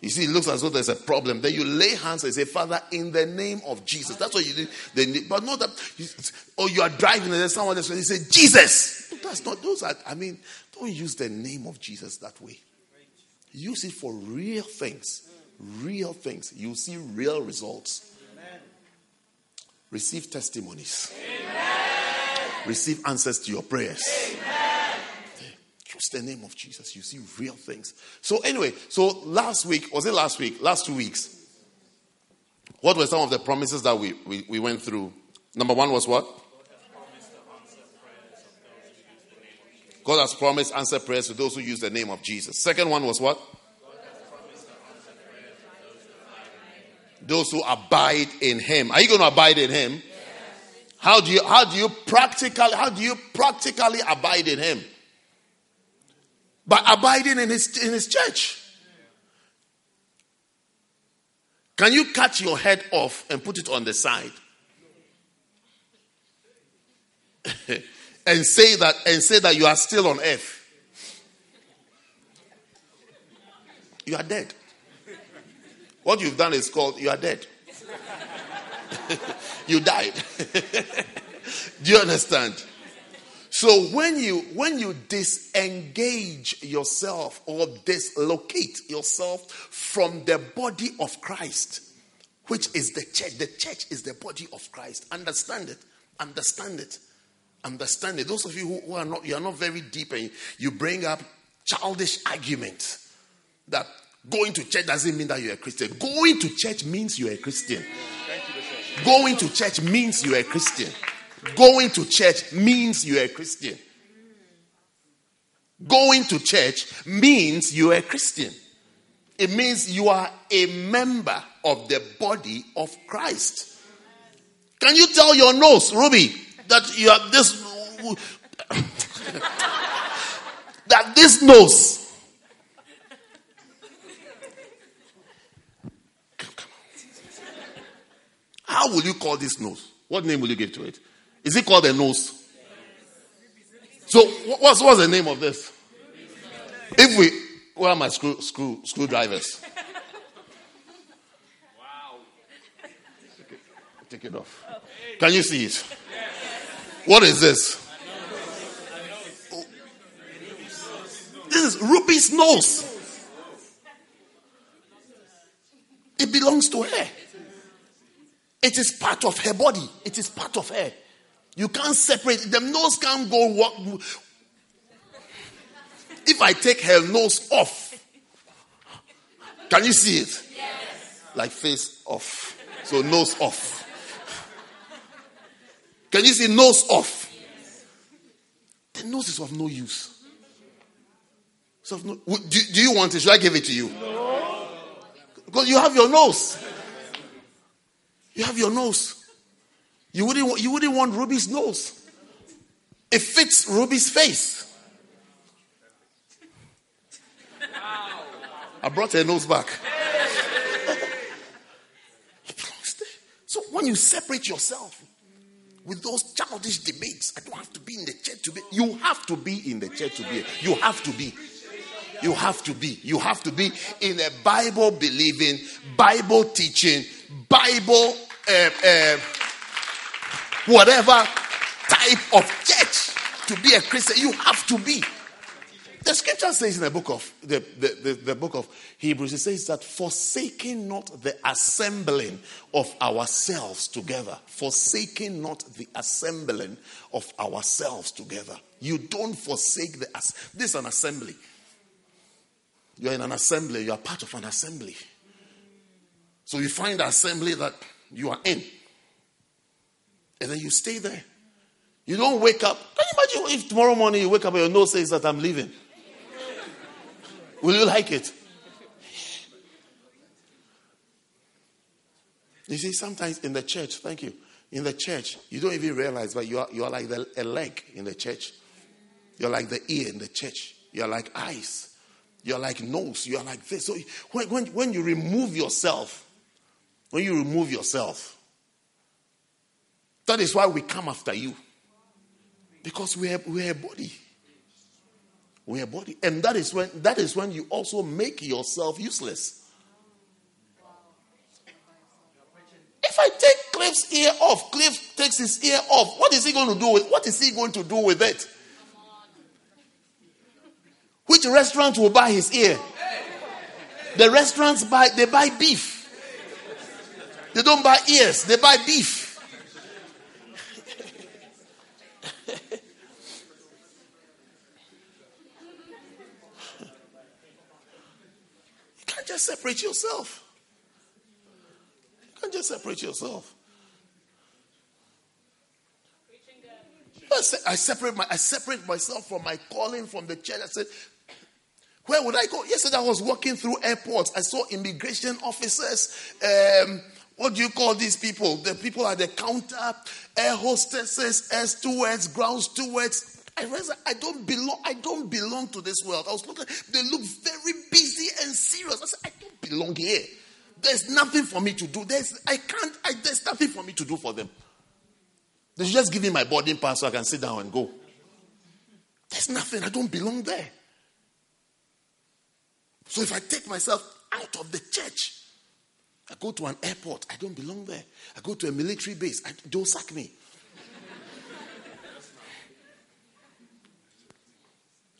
you see, it looks as though there's a problem. Then you lay hands and say, Father, in the name of Jesus. That's what you do. But not that, you, or you are driving and there's someone else and you say, Jesus. That's not, those are, I mean, don't use the name of Jesus that way. Use it for real things. Real things. You'll see real results. Amen. Receive testimonies. Amen. Receive answers to your prayers. Amen. The name of Jesus. You see real things. So, anyway, so last week, was it last week? Last two weeks. What were some of the promises that we, we, we went through? Number one was what? God has promised answer prayers to those who use the name of Jesus. Second one was what? Those who abide in him. Are you going to abide in him? Yes. How do you how do you practically how do you practically abide in him? By abiding in his in his church. Can you cut your head off and put it on the side? <laughs> and say that and say that you are still on earth. You are dead. What you've done is called you are dead. <laughs> you died. <laughs> Do you understand? So when you when you disengage yourself or dislocate yourself from the body of Christ, which is the church, the church is the body of Christ. Understand it. Understand it understand it. Those of you who, who are not, you are not very deep and you bring up childish arguments that going to church doesn't mean that you're a Christian. Going to church means you're a Christian. Going to church means you're a Christian. Going to church means you're a Christian. Going to church means you're a Christian. It means you are a member of the body of Christ. Can you tell your nose, Ruby, that you have this <coughs> that this nose How will you call this nose? What name will you give to it? Is it called a nose? So what's what's the name of this? If we where are my screw screw screwdrivers? Wow. Take it, take it off. Can you see it? What is this? This is Ruby's nose. It belongs to her. It is part of her body. It is part of her. You can't separate. The nose can't go. Walk. If I take her nose off, can you see it? Yes. Like face off. So nose off. Can you see nose off? The nose is of no use. So no, do, do you want it? Should I give it to you? No. Because you have your nose. You have your nose. You wouldn't, you wouldn't want Ruby's nose. It fits Ruby's face. I brought her nose back. <laughs> so when you separate yourself with those childish debates, I don't have to be in the church to be. You have to be in the church to be. You have to be. You have to be. You have to be in a Bible believing, Bible teaching, Bible uh, uh, whatever type of church to be a Christian. You have to be. The scripture says in the book of the, the, the, the, book of Hebrews, it says that forsaking not the assembling of ourselves together. Forsaking not the assembling of ourselves together. You don't forsake the this is an assembly. You're in an assembly, you are part of an assembly. So you find the assembly that you are in. And then you stay there. You don't wake up. Can you imagine if tomorrow morning you wake up and your nose says that I'm leaving? Will you like it? You see, sometimes in the church, thank you, in the church, you don't even realize, but you are, you are like the, a leg in the church. You're like the ear in the church. You're like eyes. You're like nose. You're like this. So when, when, when you remove yourself, when you remove yourself, that is why we come after you. Because we are, we are a body. We are body. And that is when that is when you also make yourself useless. If I take Cliff's ear off, Cliff takes his ear off, what is he going to do with what is he going to do with it? Which restaurant will buy his ear? The restaurants buy they buy beef. They don't buy ears, they buy beef. can't just separate yourself. You can't just separate yourself. I separate my I separate myself from my calling from the church. I said, where would I go? Yesterday I was walking through airports. I saw immigration officers. Um, what do you call these people? The people at the counter, air hostesses, air stewards, ground stewards. I realized I don't belong. I don't belong to this world. I was looking. They look very busy and serious. I said, I don't belong here. There's nothing for me to do. There's I can't. I, there's nothing for me to do for them. They should just give me my boarding pass so I can sit down and go. There's nothing. I don't belong there. So if I take myself out of the church, I go to an airport, I don't belong there. I go to a military base, I, don't sack me.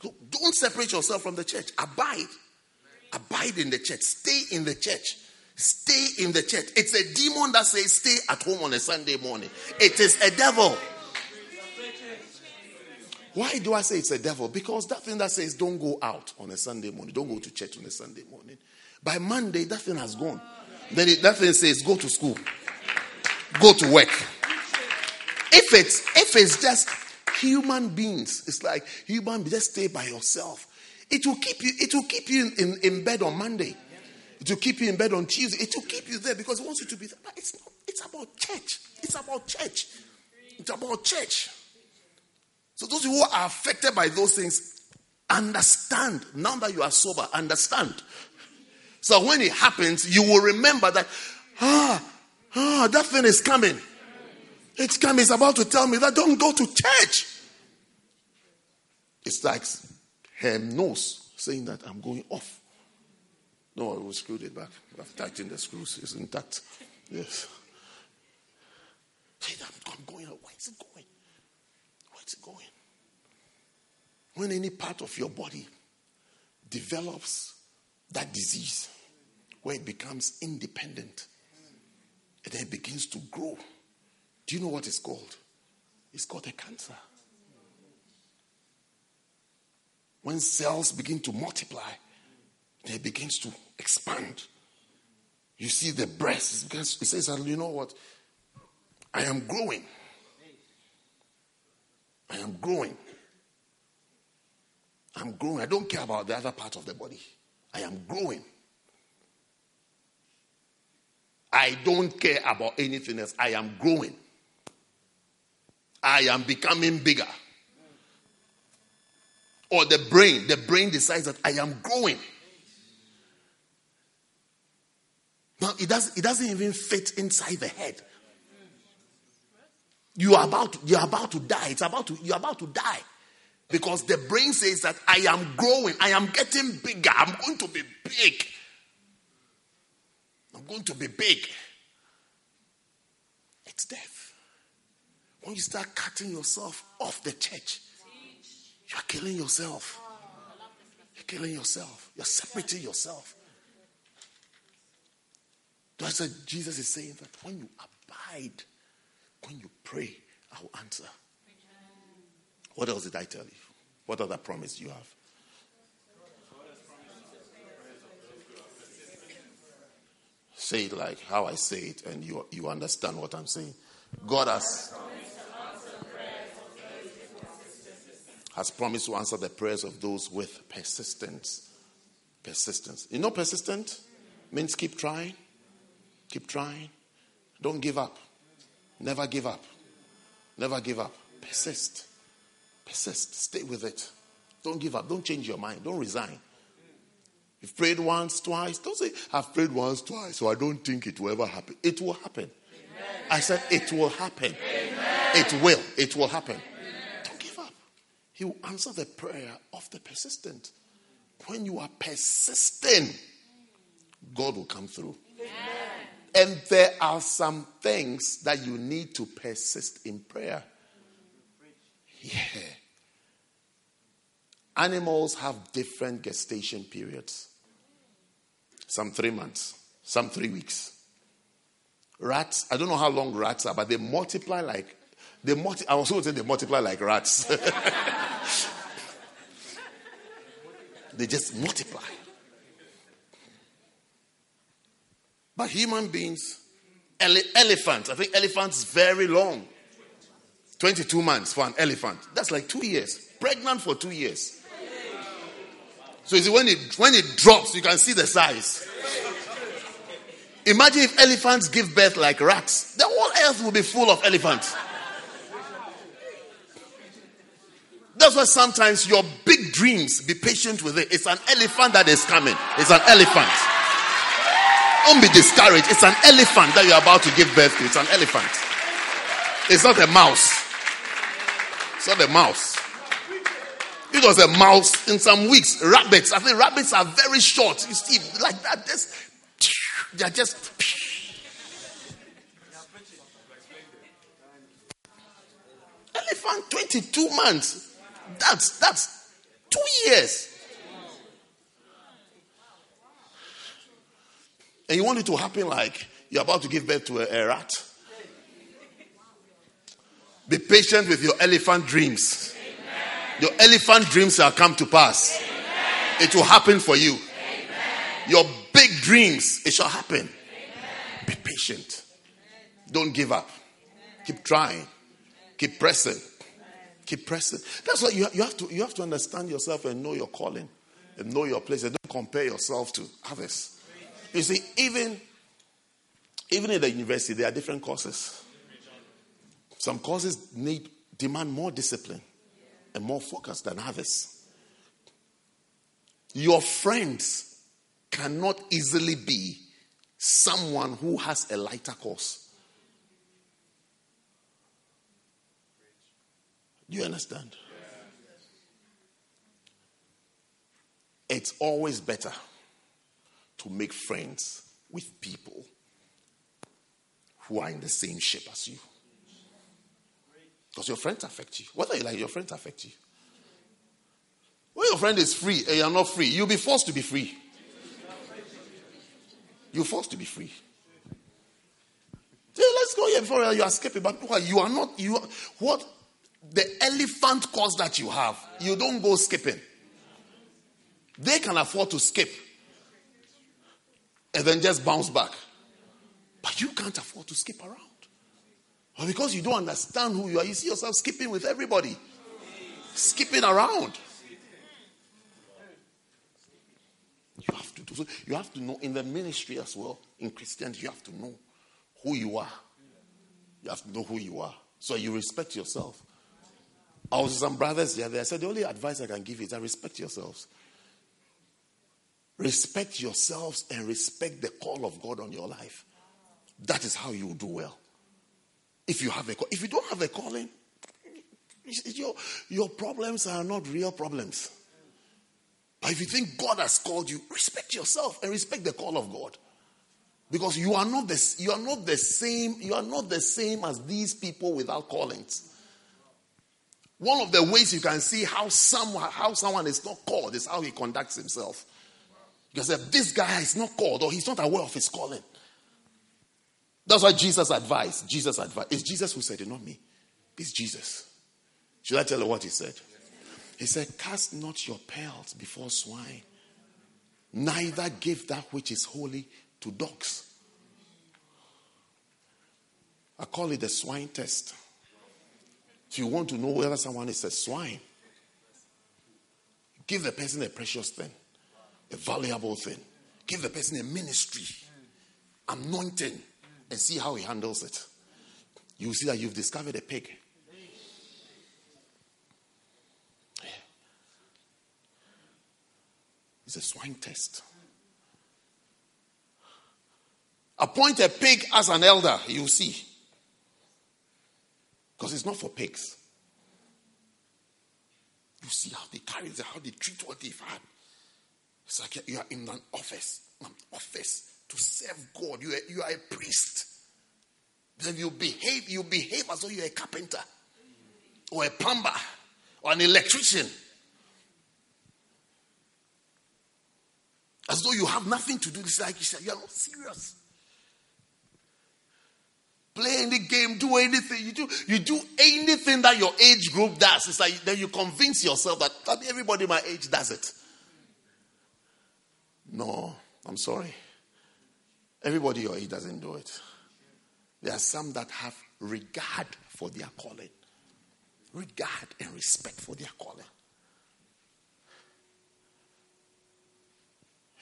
Don't separate yourself from the church. Abide. Abide in the church. Stay in the church. Stay in the church. It's a demon that says stay at home on a Sunday morning. It is a devil. Why do I say it's a devil? Because that thing that says don't go out on a Sunday morning, don't go to church on a Sunday morning. By Monday, that thing has gone. Then it, that thing says go to school, go to work. If it's if it's just human beings. It's like human just stay by yourself. It will keep you, it will keep you in, in, in, bed on Monday. It will keep you in bed on Tuesday. It will keep you there because it wants you to be there. But it's not, it's about church. It's about church. It's about church. So those who are affected by those things, understand. Now that you are sober, understand. So when it happens, you will remember that, ah, ah, that thing is coming. It's coming. It's about to tell me that don't go to church. It's like her nose saying that I'm going off. No, I will screw it back. I've tightened the screws. It's intact. Yes. I'm going. Where is it going? Where is it going? When any part of your body develops that disease where it becomes independent and then it begins to grow. Do you know what it's called? It's called a cancer. When cells begin to multiply, they begins to expand. You see the breast, it says, you know what? I am growing. I am growing. I'm growing. I don't care about the other part of the body. I am growing. I don't care about anything else. I am growing. I am becoming bigger. Or the brain, the brain decides that I am growing. Now it doesn't it doesn't even fit inside the head. You are about to, you are about to die. It's about to you're about to die. Because the brain says that I am growing, I am getting bigger, I'm going to be big. I'm going to be big. It's death. When you start cutting yourself off the church, you're killing yourself. You're killing yourself. You're separating yourself. That's what Jesus is saying that when you abide, when you pray, I will answer. What else did I tell you? What other promise do you have? Say it like how I say it, and you, you understand what I'm saying. God has, has promised to answer the prayers of those with persistence. Persistence. You know, persistent means keep trying, keep trying. Don't give up. Never give up. Never give up. Persist. Persist. Stay with it. Don't give up. Don't change your mind. Don't resign. You've prayed once, twice. Don't say, I've prayed once, twice, so I don't think it will ever happen. It will happen. Amen. I said, it will happen. Amen. It will. It will happen. Amen. Don't give up. He will answer the prayer of the persistent. When you are persistent, God will come through. And there are some things that you need to persist in prayer. Yeah. Animals have different gestation periods. Some three months, some three weeks. Rats, I don't know how long rats are, but they multiply like they multi- I was going to say they multiply like rats. <laughs> they just multiply. But human beings, ele- elephants, I think elephants very long. 22 months for an elephant. That's like two years. Pregnant for two years. So you see, when it when it drops, you can see the size. Imagine if elephants give birth like rats. The whole earth will be full of elephants. That's why sometimes your big dreams, be patient with it. It's an elephant that is coming. It's an elephant. Don't be discouraged. It's an elephant that you're about to give birth to. It's an elephant. It's not a mouse. It's not a mouse. It was a mouse in some weeks. Rabbits. I think rabbits are very short. You see, like that. Just, they're just. Elephant, 22 months. That's that's two years. And you want it to happen like you're about to give birth to a, a rat. Be patient with your elephant dreams. Amen. Your elephant dreams shall come to pass. Amen. It will happen for you. Amen. Your big dreams, it shall happen. Be patient. Don't give up. Keep trying. Keep pressing. Keep pressing. That's why you, you, have to, you have to understand yourself and know your calling and know your place. And don't compare yourself to others. You see, even, even in the university, there are different courses. Some courses need demand more discipline and more focus than others. Your friends cannot easily be someone who has a lighter course. Do you understand? It's always better to make friends with people who are in the same shape as you. Because your friends affect you. Whether you like your friends affect you. When your friend is free and you're not free, you'll be forced to be free. You're forced to be free. Say, let's go here before you are skipping. But you are not, you are, what the elephant cost that you have, you don't go skipping. They can afford to skip and then just bounce back. But you can't afford to skip around. Because you don't understand who you are, you see yourself skipping with everybody, skipping around. You have to do so. You have to know in the ministry as well, in Christianity, you have to know who you are. You have to know who you are. So you respect yourself. With some brothers the other day. I said, the only advice I can give is that respect yourselves. Respect yourselves and respect the call of God on your life. That is how you do well. If you have a call, if you don't have a calling, your, your problems are not real problems. But if you think God has called you, respect yourself and respect the call of God. Because you are not the, you are not the same, you are not the same as these people without callings. One of the ways you can see how someone, how someone is not called is how he conducts himself. Because if this guy is not called or he's not aware of his calling. That's why Jesus advised. Jesus advised. It's Jesus who said it, not me. It's Jesus. Should I tell you what he said? He said, Cast not your pearls before swine, neither give that which is holy to dogs. I call it the swine test. If you want to know whether someone is a swine, give the person a precious thing, a valuable thing. Give the person a ministry, anointing, and see how he handles it. You see that you've discovered a pig. It's a swine test. Appoint a pig as an elder, you see. Because it's not for pigs. You see how they carry it, how they treat what they've had. It's like you are in an office, an office to serve God. You are, you are a priest. Then you behave, you behave as though you're a carpenter or a plumber or an electrician. As though you have nothing to do. It's like you said, you're not serious play any game, do anything. You do you do anything that your age group does. It's like then you convince yourself that everybody my age does it. No, I'm sorry. Everybody your age doesn't do it. There are some that have regard for their calling. Regard and respect for their calling.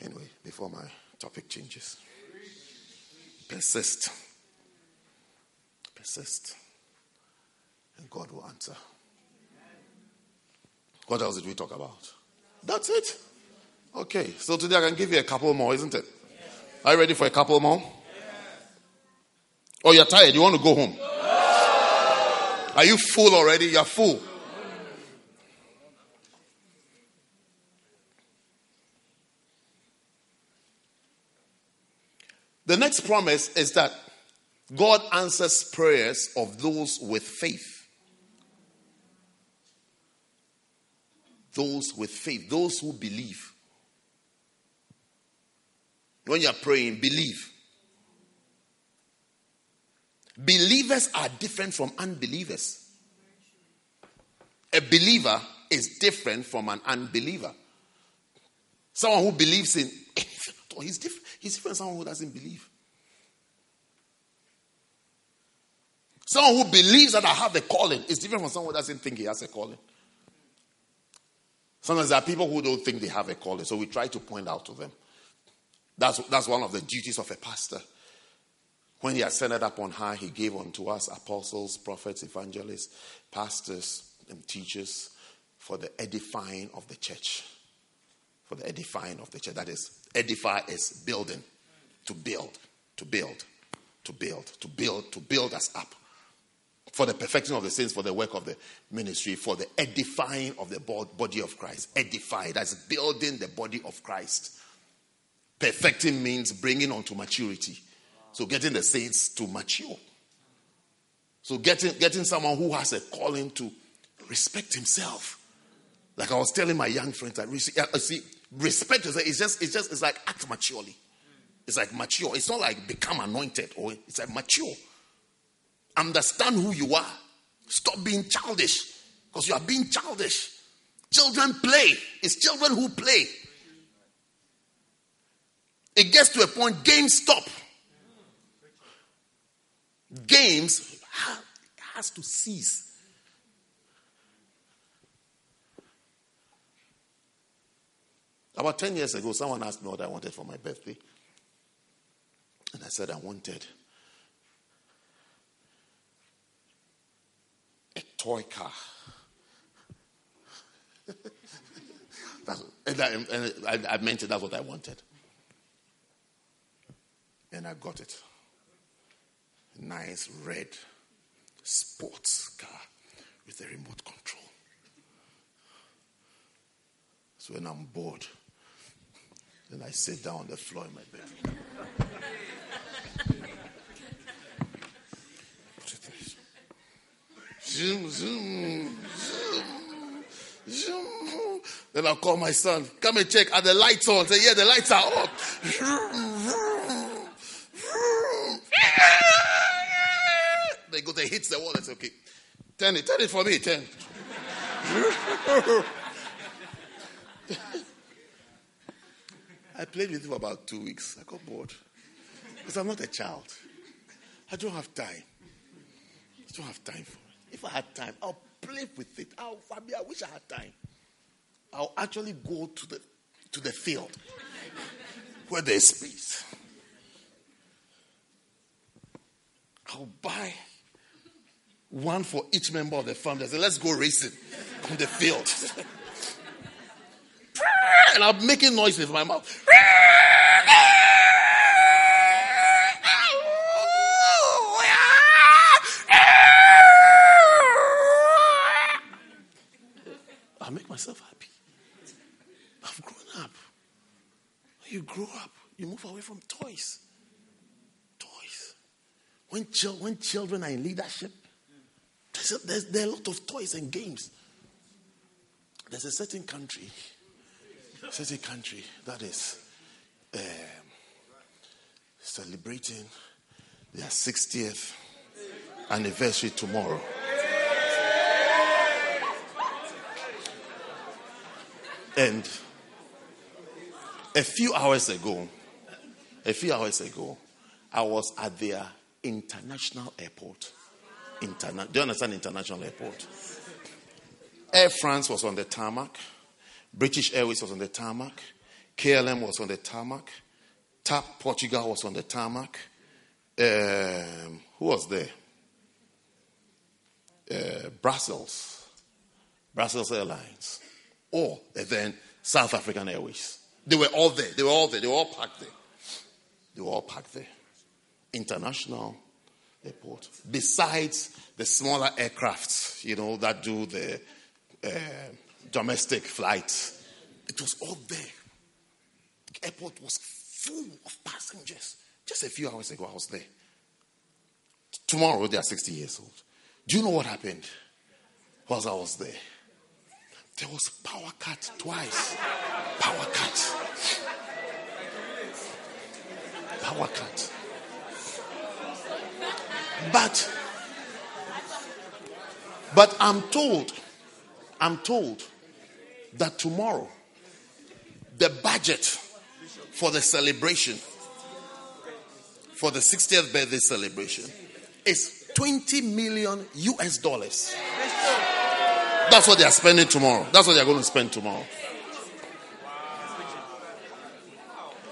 Anyway, before my topic changes, persist. Persist. And God will answer. What else did we talk about? That's it. Okay, so today I can give you a couple more, isn't it? Are you ready for a couple more? Oh, you're tired. You want to go home? Are you full already? You're full. The next promise is that God answers prayers of those with faith. Those with faith, those who believe. When you're praying, believe. Believers are different from unbelievers. A believer is different from an unbeliever. Someone who believes in <laughs> he's different. He's different from someone who doesn't believe. Someone who believes that I have a calling is different from someone who doesn't think he has a calling. Sometimes there are people who don't think they have a calling, so we try to point out to them. That's, that's one of the duties of a pastor. When he ascended up on high, he gave unto us apostles, prophets, evangelists, pastors, and teachers for the edifying of the church. For the edifying of the church. That is, edify is building, to build, to build, to build, to build, to build us up for the perfecting of the saints, for the work of the ministry, for the edifying of the body of Christ. Edify, that's building the body of Christ. Perfecting means bringing on to maturity. So getting the saints to mature. So getting, getting someone who has a calling to respect himself Like I was telling my young friends, I uh, see, respect is just, it's just, it's like act maturely. It's like mature. It's not like become anointed or it's like mature. Understand who you are. Stop being childish because you are being childish. Children play. It's children who play. It gets to a point, games stop. Games has to cease. About 10 years ago, someone asked me what I wanted for my birthday. And I said I wanted a toy car. <laughs> and, I, and I, I meant it, that's what I wanted. And I got it. Nice red sports car with a remote control. So when I'm bored, then I sit down on the floor in my bedroom. Zoom, zoom, zoom, zoom. Then I'll call my son, come and check, are the lights on? Say, yeah, the lights are on. they go, they hit the wall. Say, okay, turn it, turn it for me, turn. I played with him for about two weeks. I got bored. Because I'm not a child. I don't have time. I don't have time for. If I had time, I'll play with it. I'll, I wish I had time. I'll actually go to the, to the field <laughs> where there's space. I'll buy one for each member of the family. I say, let's go racing on the field. <laughs> and I'm making noise with my mouth. <laughs> myself happy. I've grown up. You grow up, you move away from toys. Toys. When, when children are in leadership, there's, a, there's there are a lot of toys and games. There's a certain country certain country that is um, celebrating their 60th anniversary tomorrow. And a few hours ago, a few hours ago, I was at their international airport. Interna- Do you understand international airport? Air France was on the tarmac. British Airways was on the tarmac. KLM was on the tarmac. TAP Portugal was on the tarmac. Um, who was there? Uh, Brussels. Brussels Airlines. Or then South African Airways. They were all there. They were all there. They were all packed there. They were all packed there. International airport. Besides the smaller aircrafts, you know, that do the uh, domestic flights. It was all there. The airport was full of passengers. Just a few hours ago, I was there. Tomorrow, they are 60 years old. Do you know what happened whilst I was there? There was power cut twice. Power cut. Power cut. But, but I'm told, I'm told that tomorrow, the budget for the celebration, for the 60th birthday celebration, is 20 million US dollars. That's what they are spending tomorrow. That's what they are going to spend tomorrow.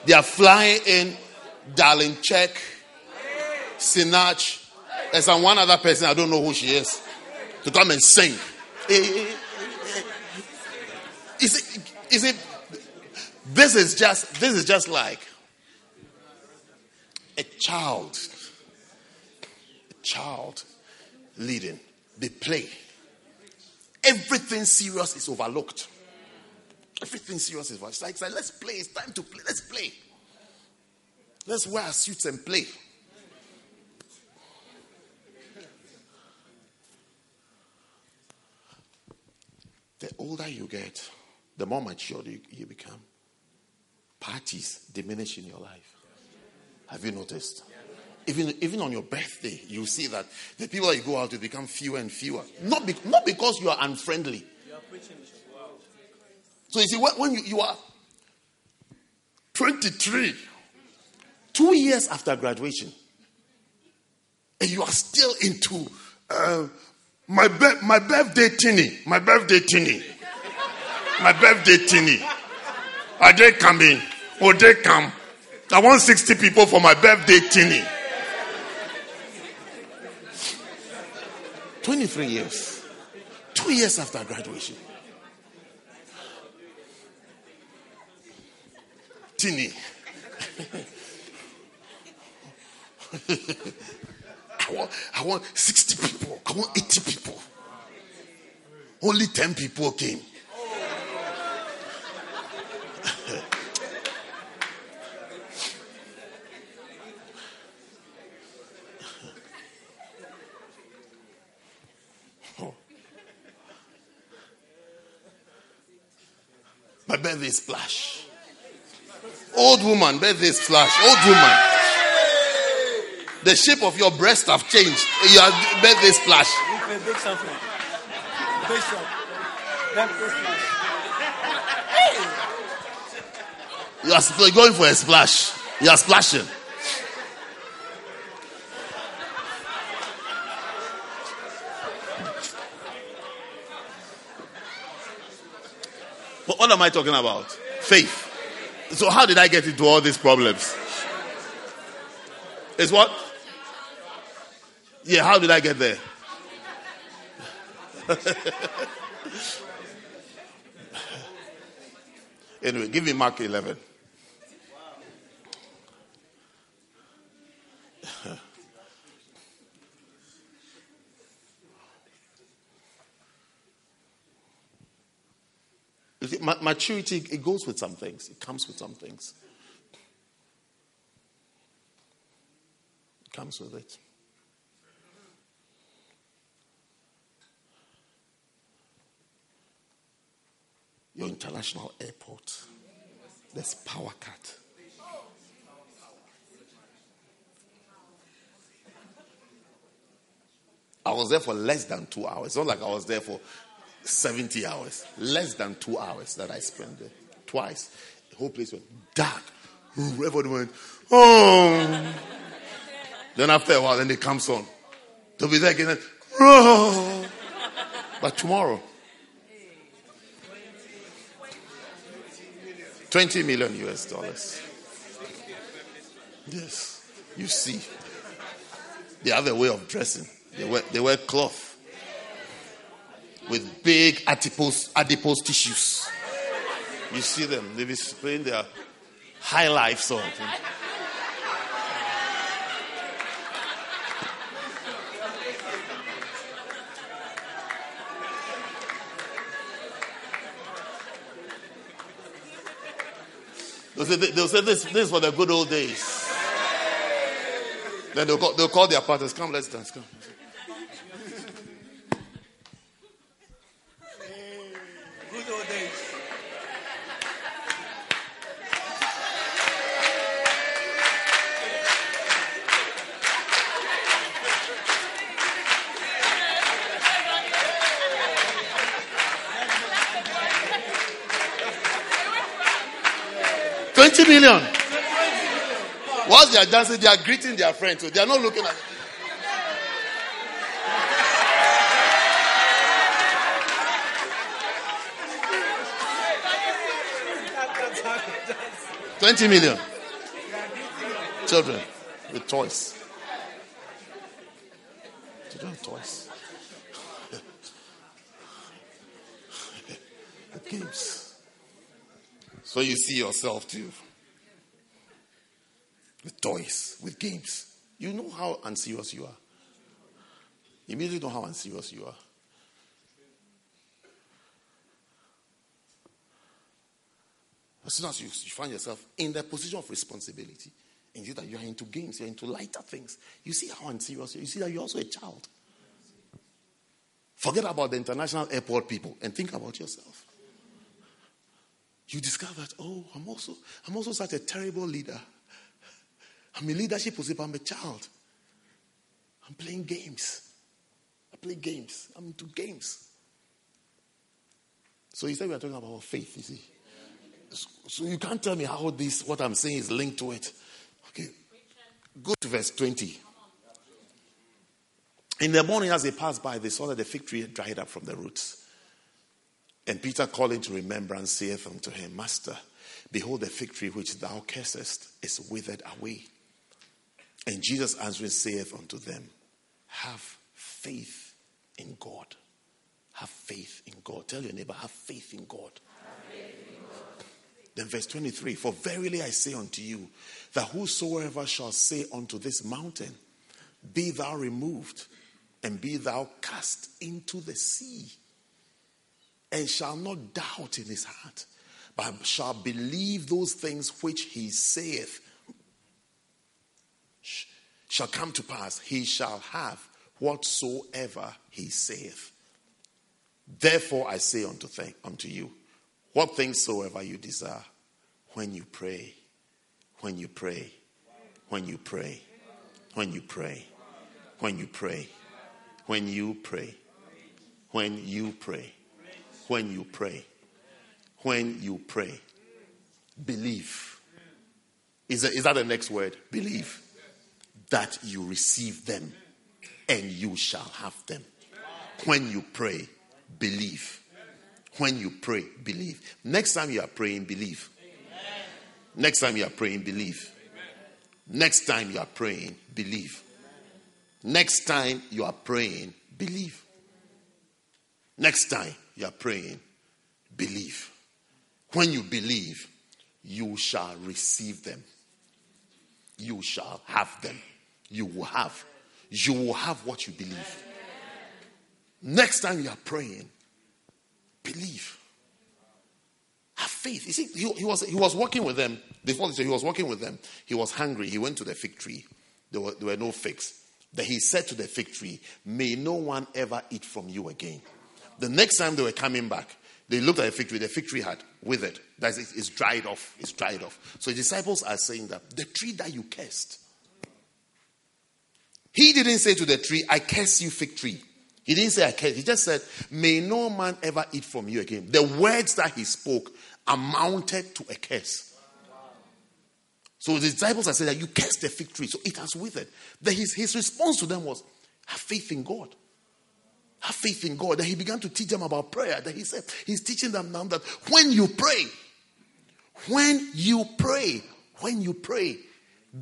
They are flying in Darlene Zschech, Sinach, and some one other person, I don't know who she is, to come and sing. Eh, eh, eh, is it, is it, this is just, this is just like a child, a child leading. They play. Everything serious is overlooked. Everything serious is overlooked. It's like, let's play. It's time to play. Let's play. Let's wear our suits and play. the older you get, the more mature you, you become. Parties diminish in your life. Have you noticed? Even, even on your birthday, you see that the people that you go out with become fewer and fewer. Not, be, not because you are unfriendly. You are preaching. Wow. So you see, when, you, you are 23, two years after graduation, and you are still into uh, my, be- my birthday tinny, my birthday tinny, my birthday tinny. Are they coming? Or they come? I want 60 people for my birthday tinny. 23 years. Two years after graduation. Tinny. <laughs> I want, I want 60 people. I want 80 people. Only 10 people came. Birthday splash. Old woman, birthday splash. Old woman. The shape of your breast have changed. You Your birthday splash. Something. Something. You are going for a splash. You are splashing. What, am I talking about? Faith. So, how did I get into all these problems? Is what? Yeah, how did I get there? <laughs> anyway, give me Mark 11. Maturity, it goes with some things. It comes with some things. It comes with it. Your international airport. There's power cut. I was there for less than two hours. It's not like I was there for 70 hours. Less than two hours that I spent there. Twice. The whole place went dark. Oh, everybody went, oh. then after a while, then it comes on. They'll be there again. Oh. But tomorrow, 20 million US dollars. Yes. You see. They have a way of dressing. They wear, they wear cloth with big adipose, adipose tissues. You see them. They be spraying their high life salt. They'll say, this, this for the good old days. Then they'll call, they'll call their partners, come, let's dance, come. They are dancing, they are greeting their friends. So they are not looking at. Twenty million children with toys. Children with toys. with <laughs> games. So you see yourself too. With toys, with games. You know how unserious you are. You immediately know how unserious you are. As soon as you, you find yourself in the position of responsibility, and you see that you are into games, you're into lighter things, you see how unserious you are. You see that you're also a child. Forget about the international airport people and think about yourself. You discover that, oh, I'm also, I'm also such a terrible leader. I'm in leadership position, I'm a child. I'm playing games. I play games. I'm into games. So you said we are talking about faith, you see. So you can't tell me how this, what I'm saying, is linked to it. Okay. Go to verse 20. In the morning, as they passed by, they saw that the fig tree had dried up from the roots. And Peter, calling to remembrance, saith unto him, Master, behold, the fig tree which thou cursest is withered away. And Jesus answering saith unto them, Have faith in God. Have faith in God. Tell your neighbor, have faith in God. Then verse 23 For verily I say unto you, that whosoever shall say unto this mountain, Be thou removed, and be thou cast into the sea, and shall not doubt in his heart, but shall believe those things which he saith shall come to pass, he shall have whatsoever he saith. Therefore I say unto, th- unto you, what things soever you desire, when you pray, when you pray, when you pray, when you pray, when you pray, when you pray, when you pray, when you pray, when you pray, believe. Is that, is that the next word? Believe that you receive them and you shall have them. When you pray, believe. When you pray, believe. Next time you are praying, believe. Next time you are praying, believe. Next time you are praying, believe. Next time you are praying, believe. Next time you are praying, believe. When you believe, you shall receive them. You shall have them. You will have. You will have what you believe. Next time you are praying, believe. Have faith. You see, he, he, was, he was working with them. Before he was working with them. He was hungry. He went to the fig tree. There were, there were no figs. Then he said to the fig tree, May no one ever eat from you again. The next time they were coming back, they looked at the fig tree. The fig tree had withered. That is, it's dried off. It's dried off. So the disciples are saying that the tree that you cursed, he didn't say to the tree, I curse you, fig tree. He didn't say I curse. He just said, May no man ever eat from you again. The words that he spoke amounted to a curse. So the disciples are saying that you cursed the fig tree, so it has withered. Then his, his response to them was, Have faith in God. Have faith in God. Then he began to teach them about prayer. Then he said, He's teaching them now that when you pray, when you pray, when you pray,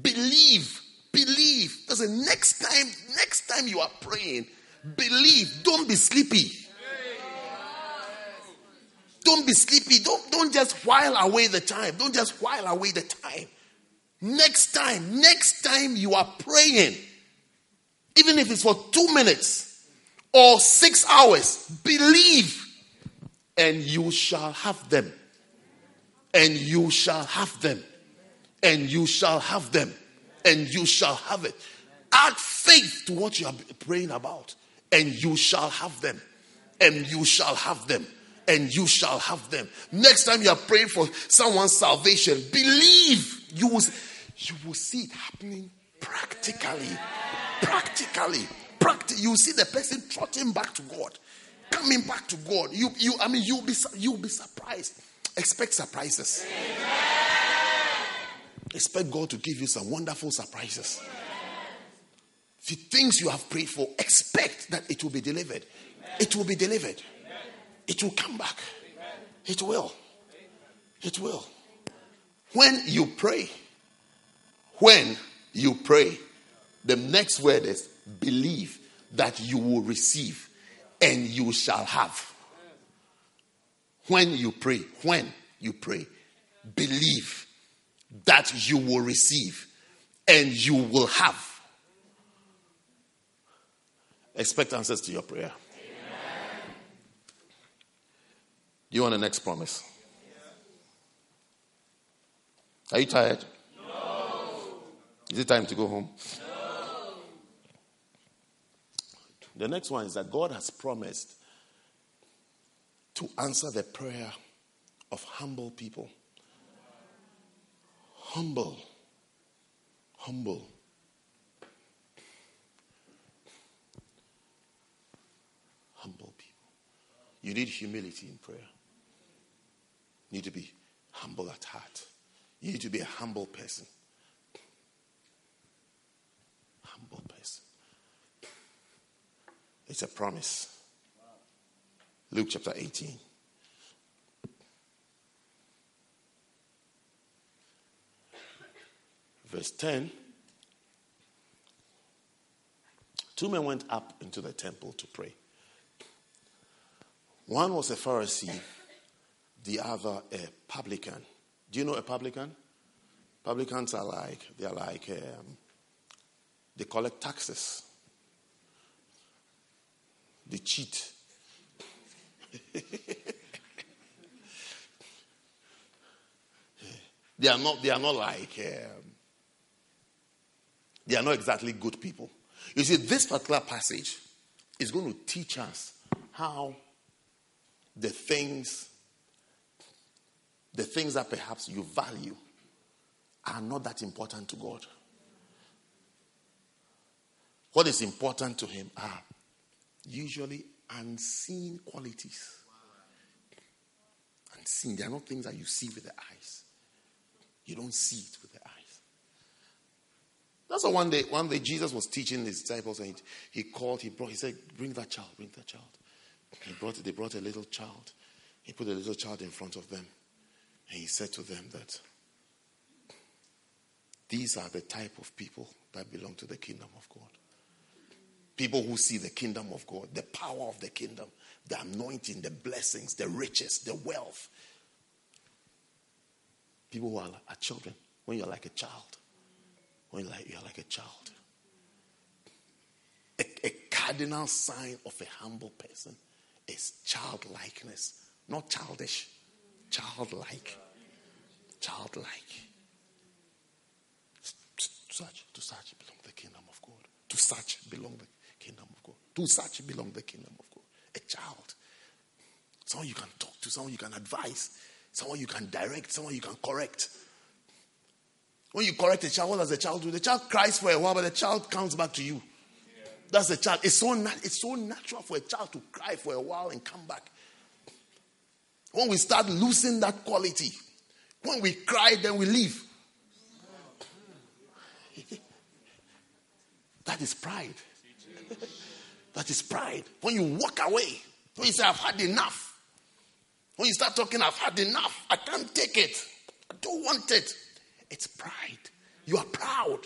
believe, believe. That's the next time, next time you are praying, believe. Don't be sleepy. Don't be sleepy. Don't, don't just while away the time. Don't just while away the time. Next time, next time you are praying, even if it's for two minutes or six hours, believe and you shall have them. And you shall have them. And you shall have them. And you shall have it. Add faith to what you are praying about. And you shall have them. And you shall have them and you shall have them. Next time you are praying for someone's salvation, believe you will, you will see it happening practically. Practically. Practi- you see the person trotting back to God, coming back to God. You, you, I mean, you'll be, you'll be surprised. Expect surprises. Expect God to give you some wonderful surprises. The things you have prayed for, expect that it will be delivered. It will be delivered. It will come back. It will. It will. When you pray, when you pray, the next word is believe that you will receive and you shall have. When you pray, when you pray, believe that you will receive and you will have. Expect answers to your prayer. Do you want the next promise? Are you tired? No. Is it time to go home? No. The next one is that God has promised to answer the prayer of humble people. Humble. Humble. Humble people. You need humility in prayer. You need to be humble at heart. You need to be a humble person. Humble person. It's a promise. Luke chapter 18. Verse 10. Two men went up into the temple to pray. One was a Pharisee, the other a publican. Do you know a publican? Publicans are like, they're like, um, they collect taxes. They cheat. <laughs> they are not, they are not like, um, they are not exactly good people. You see, this particular passage is going to teach us how the things, the things that perhaps you value are not that important to God. What is important to Him are usually unseen qualities. Unseen. They are not things that you see with the eyes. You don't see it with the. That's why one day, one day Jesus was teaching his disciples and he, he called, he brought, he said, Bring that child, bring that child. He brought, they brought a little child. He put a little child in front of them. And he said to them that these are the type of people that belong to the kingdom of God. People who see the kingdom of God, the power of the kingdom, the anointing, the blessings, the riches, the wealth. People who are, are children, when you're like a child, when you're like, you're like a child. A, a cardinal sign of a humble person is childlikeness, not childish, childlike. Childlike. To such, to such belong the kingdom of God. To such belong the kingdom of God. To such belong the kingdom of God. A child. Someone you can talk to, someone you can advise, someone you can direct, someone you can correct. When you correct a child, what does the child do? The child cries for a while, but the child comes back to you. That's the child. It's so, nat- it's so natural for a child to cry for a while and come back. When we start losing that quality, when we cry, then we leave. <laughs> that is pride. <laughs> that is pride. When you walk away, when you say, I've had enough. When you start talking, I've had enough. I can't take it. I don't want it. It's pride. You are proud.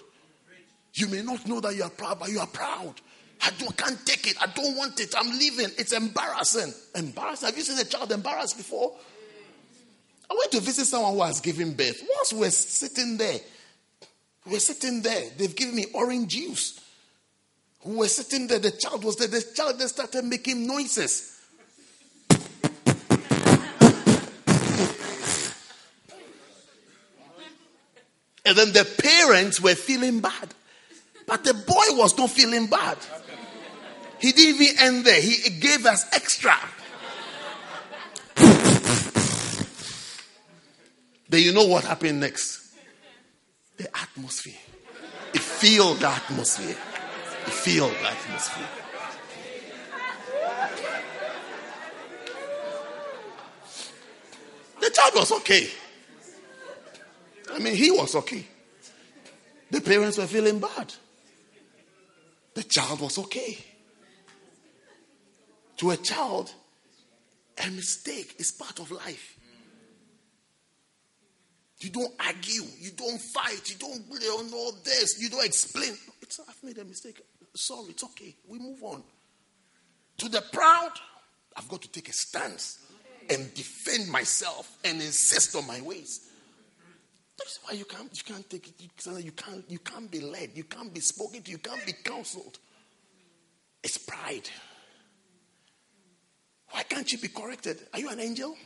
You may not know that you are proud, but you are proud. I don't, can't take it. I don't want it. I'm leaving. It's embarrassing. Embarrassing. Have you seen a child embarrassed before? I went to visit someone who has given birth. Once we were sitting there, we were sitting there. They've given me orange juice. We were sitting there. The child was there. The child then started making noises. And then the parents were feeling bad. But the boy was not feeling bad. He didn't even end there. He gave us extra. then you know what happened next? The atmosphere. It filled the atmosphere. It filled the atmosphere. The child was okay. I mean, he was okay. The parents were feeling bad. The child was okay. To a child, a mistake is part of life. You don't argue, you don't fight, you don't don't know this, you don't explain. It's I've made a mistake. Sorry, it's okay. We move on. To the proud, I've got to take a stance and defend myself and insist on my ways. That's why you can't, you can't take it. You, can't, you can't be led. You can't be spoken to. You can't be counseled. It's pride. Why can't you be corrected? Are you an angel?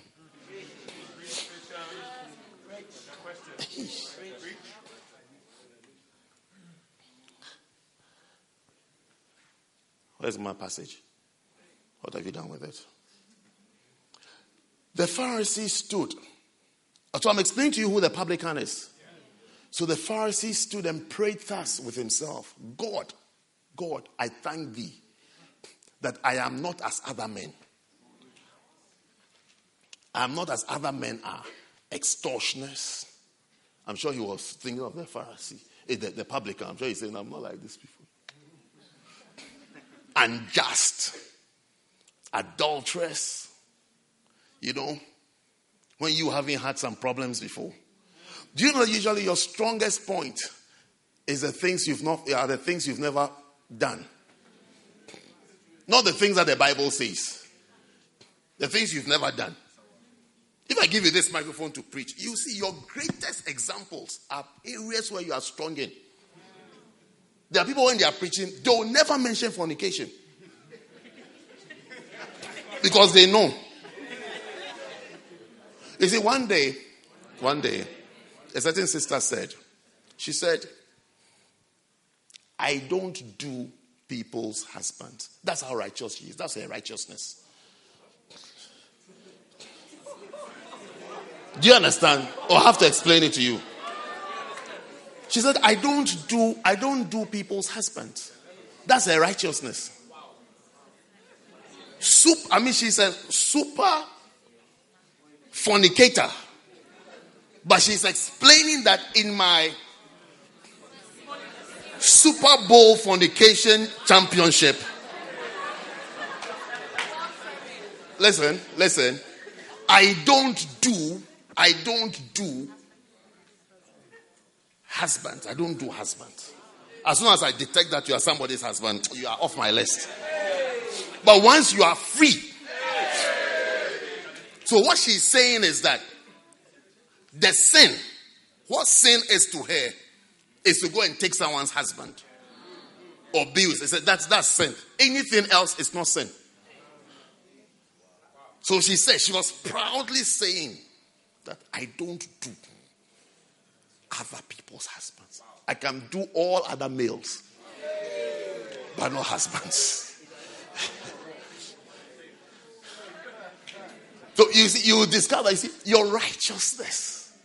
Where's my passage? What have you done with it? The Pharisee stood. So I'm explaining to you who the publican is. So the Pharisee stood and prayed thus with himself God, God, I thank thee that I am not as other men. I am not as other men are. Extortioners. I'm sure he was thinking of the Pharisee, eh, the, the publican. I'm sure he's saying, I'm not like these people. <laughs> Unjust. Adulteress. You know, when you haven't had some problems before. Do you know usually your strongest point is the things you've not are the things you've never done. Not the things that the Bible says. The things you've never done. If I give you this microphone to preach, you see your greatest examples are areas where you are strong in. There are people when they are preaching, they will never mention fornication. Because they know. You see, one day, one day, a certain sister said, she said, I don't do people's husbands. That's how righteous she is. That's her righteousness. Do you understand? Or have to explain it to you. She said, I don't do I don't do people's husbands. That's her righteousness. Soup, I mean, she's a super fornicator. But she's explaining that in my Super Bowl fornication championship. Listen, listen. I don't do, I don't do husbands. I don't do husbands. As soon as I detect that you are somebody's husband, you are off my list. But once you are free, so what she's saying is that the sin, what sin is to her, is to go and take someone's husband or. They said that's that's sin. Anything else is not sin. So she said she was proudly saying that I don't do other people's husbands. I can do all other males, but not husbands. So you see, you discover you see your righteousness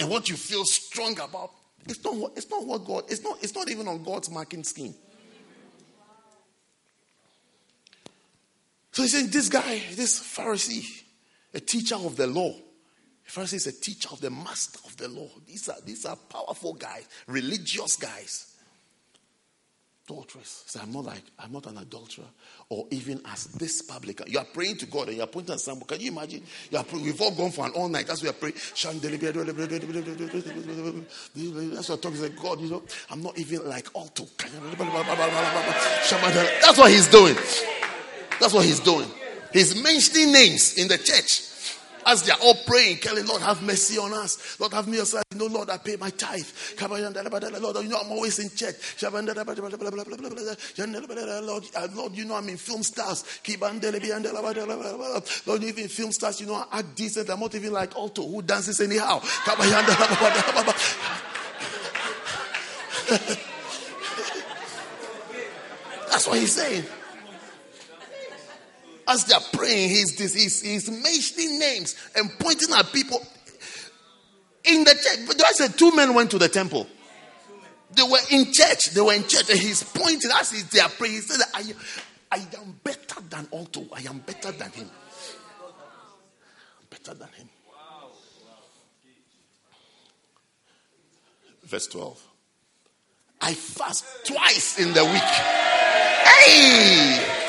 and what you feel strong about it's not what, it's not what God, it's not, it's not even on God's marking scheme. So he's saying, this guy, this Pharisee, a teacher of the law. Pharisee is a teacher of the master of the law. These are, these are powerful guys, religious guys adulteress. I'm not like, I'm not an adulterer or even as this publican. You are praying to God and you are pointing at someone. Can you imagine? You are we've all gone for an all night. That's we are praying. That's what talking. Say, God, you know, I'm not even like Alto. That's what he's doing. That's what he's doing. He's mentioning names in the church. As they are all praying, telling Lord, have mercy on us. Lord, have mercy. You know, Lord, I pay my tithe. Lord, you know, I'm always in church. Lord, uh, Lord, you know, I'm in film stars. Lord, even film stars, you know, I act decent. I'm not even like Alto who dances anyhow. That's what he's saying as they're praying, he's, he's, he's mentioning names and pointing at people in the church. But I said two men went to the temple. They were in church. They were in church, and he's pointing as they are praying. He said, I, I am better than Alto. I am better than him. Better than him. Verse 12. I fast twice in the week. Hey!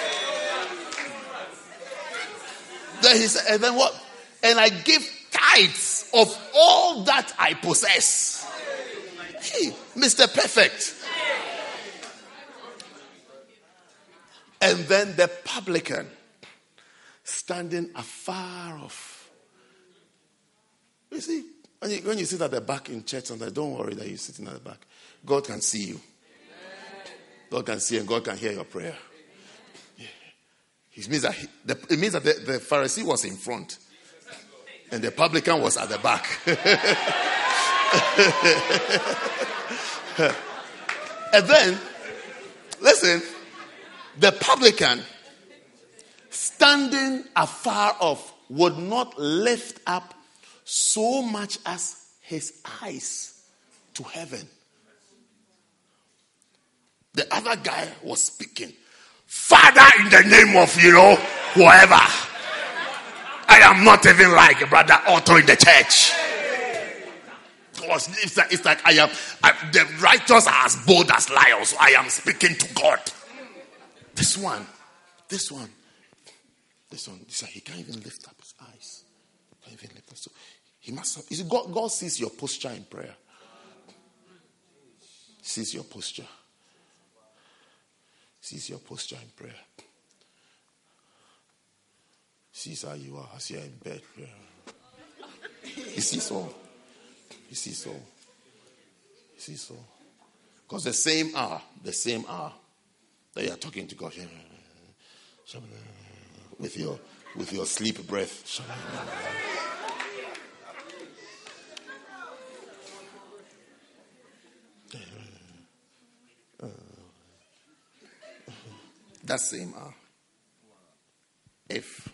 Then he said, and then what? And I give tithes of all that I possess. Hey, Mr. Perfect. And then the publican standing afar off. You see, when you, when you sit at the back in church, and don't worry that you're sitting at the back. God can see you. God can see and God can hear your prayer. It means that, he, the, it means that the, the Pharisee was in front and the publican was at the back. <laughs> and then, listen, The publican, standing afar off, would not lift up so much as his eyes to heaven. The other guy was speaking, Father, in the name of, you know, whoever. I am not even like Brother Otto in the church. It's like, it's like I am, I, the righteous are as bold as lions. So I am speaking to God. This one, this one, this one, this one, he can't even lift up his eyes. Can't even lift up. So he must have, God, God sees your posture in prayer. Sees your posture. Sees your posture in prayer. Sees how you are as you're in bed. He sees all. He sees all. He sees all. Because the same hour, the same hour that you are talking to God with your with your sleep breath. That same hour. If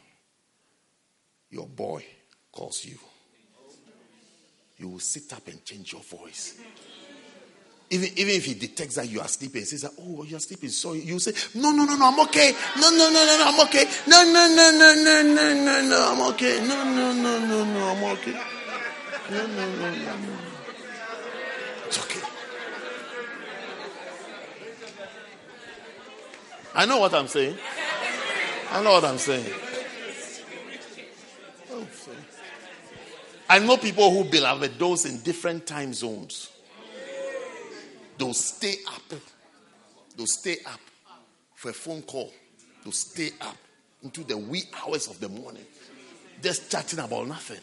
your boy calls you, you will sit up and change your voice. Even, even if he detects that you are sleeping, he says, Oh, you're sleeping. So you say, No, no, no, no, I'm okay. No, no, no, no, no, I'm okay. No, no, no, no, no, no, no, no, I'm okay. No, no, no, no, no, I'm okay. No, no, no, no, no. It's okay. I know what I'm saying. I know what I'm saying. I know people who, beloved, those in different time zones. They'll stay up. They'll stay up for a phone call. They'll stay up into the wee hours of the morning, just chatting about nothing.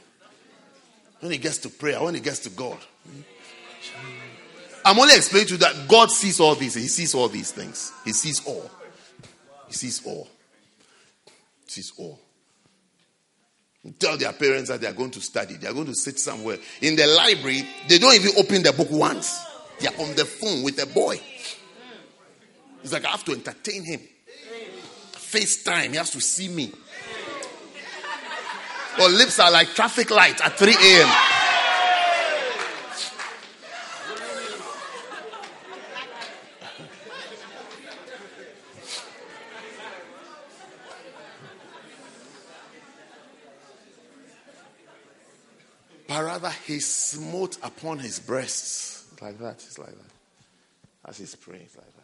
When it gets to prayer, when it gets to God. I'm only explaining to you that God sees all these. He sees all these things. He sees all. He sees all. He sees all. Tell their parents that they are going to study. They are going to sit somewhere. In the library, they don't even open the book once. They are on the phone with a boy. It's like I have to entertain him. FaceTime, he has to see me. Or lips are like traffic lights at 3 a.m. but rather he smote upon his breasts. Like that. It's like that. As he's praying, it's like that.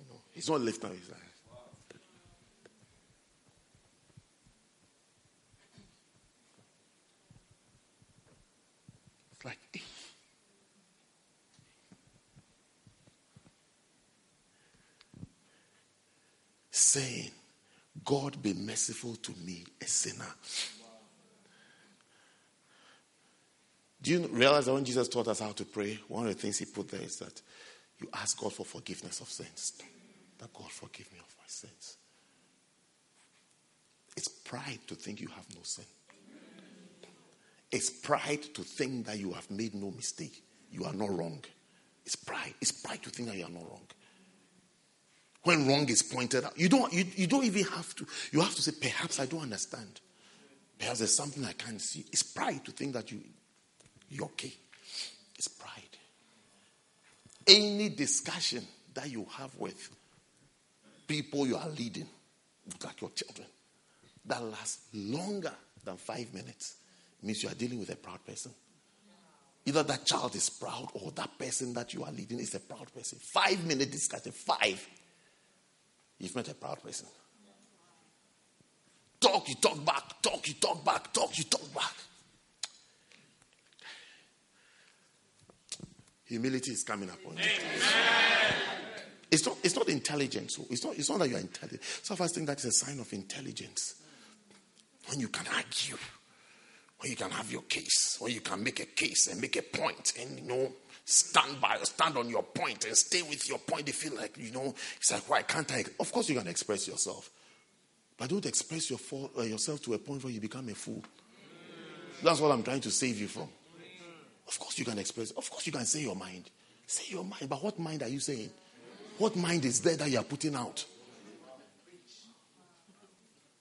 You know, he's not lifting his eyes. It's like, eh. saying, God be merciful to me, a sinner. Do you realize that when Jesus taught us how to pray, one of the things he put there is that you ask God for forgiveness of sins. That God forgive me of my sins. It's pride to think you have no sin. It's pride to think that you have made no mistake. You are not wrong. It's pride. It's pride to think that you are not wrong. When wrong is pointed out, you don't, you, you don't even have to. You have to say, perhaps I don't understand. Perhaps there's something I can't see. It's pride to think that you, you're okay. It's pride. Any discussion that you have with people you are leading, like your children, that lasts longer than five minutes, means you are dealing with a proud person. Either that child is proud or that person that you are leading is a proud person. Five minute discussion, five. You've met a proud person. Talk, you talk back, talk, you talk back, talk, you talk back. Humility is coming upon you. It's not, it's not intelligence. So it's, not, it's not that you're intelligent. Some of us think that is a sign of intelligence. When you can argue, when you can have your case, when you can make a case and make a point and, you know, stand by, or stand on your point and stay with your point. They feel like, you know, it's like, why can't I? Of course, you can express yourself. But don't express your, uh, yourself to a point where you become a fool. That's what I'm trying to save you from. Of course, you can express. Of course, you can say your mind. Say your mind. But what mind are you saying? What mind is there that you are putting out?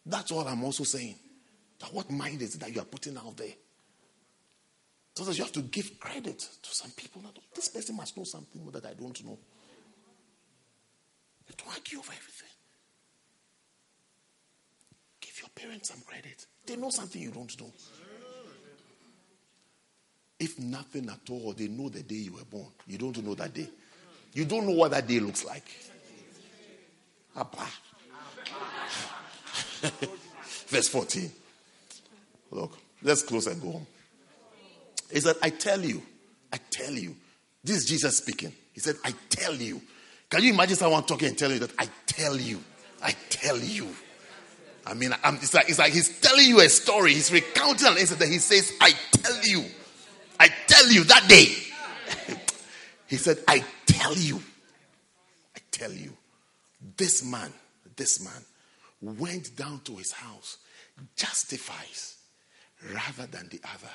That's all I'm also saying. That what mind is it that you are putting out there? So you have to give credit to some people. This person must know something that I don't know. You have to argue over everything. Give your parents some credit. They know something you don't know. If nothing at all, they know the day you were born. You don't know that day. You don't know what that day looks like. Abba. <laughs> Verse 14. Look, let's close and go home. He said, I tell you, I tell you. This is Jesus speaking. He said, I tell you. Can you imagine someone talking and telling you that I tell you? I tell you. I mean, I'm, it's, like, it's like he's telling you a story. He's recounting and an incident. He says, I tell you. Tell you that day. <laughs> he said, I tell you. I tell you. This man, this man went down to his house, justifies rather than the other.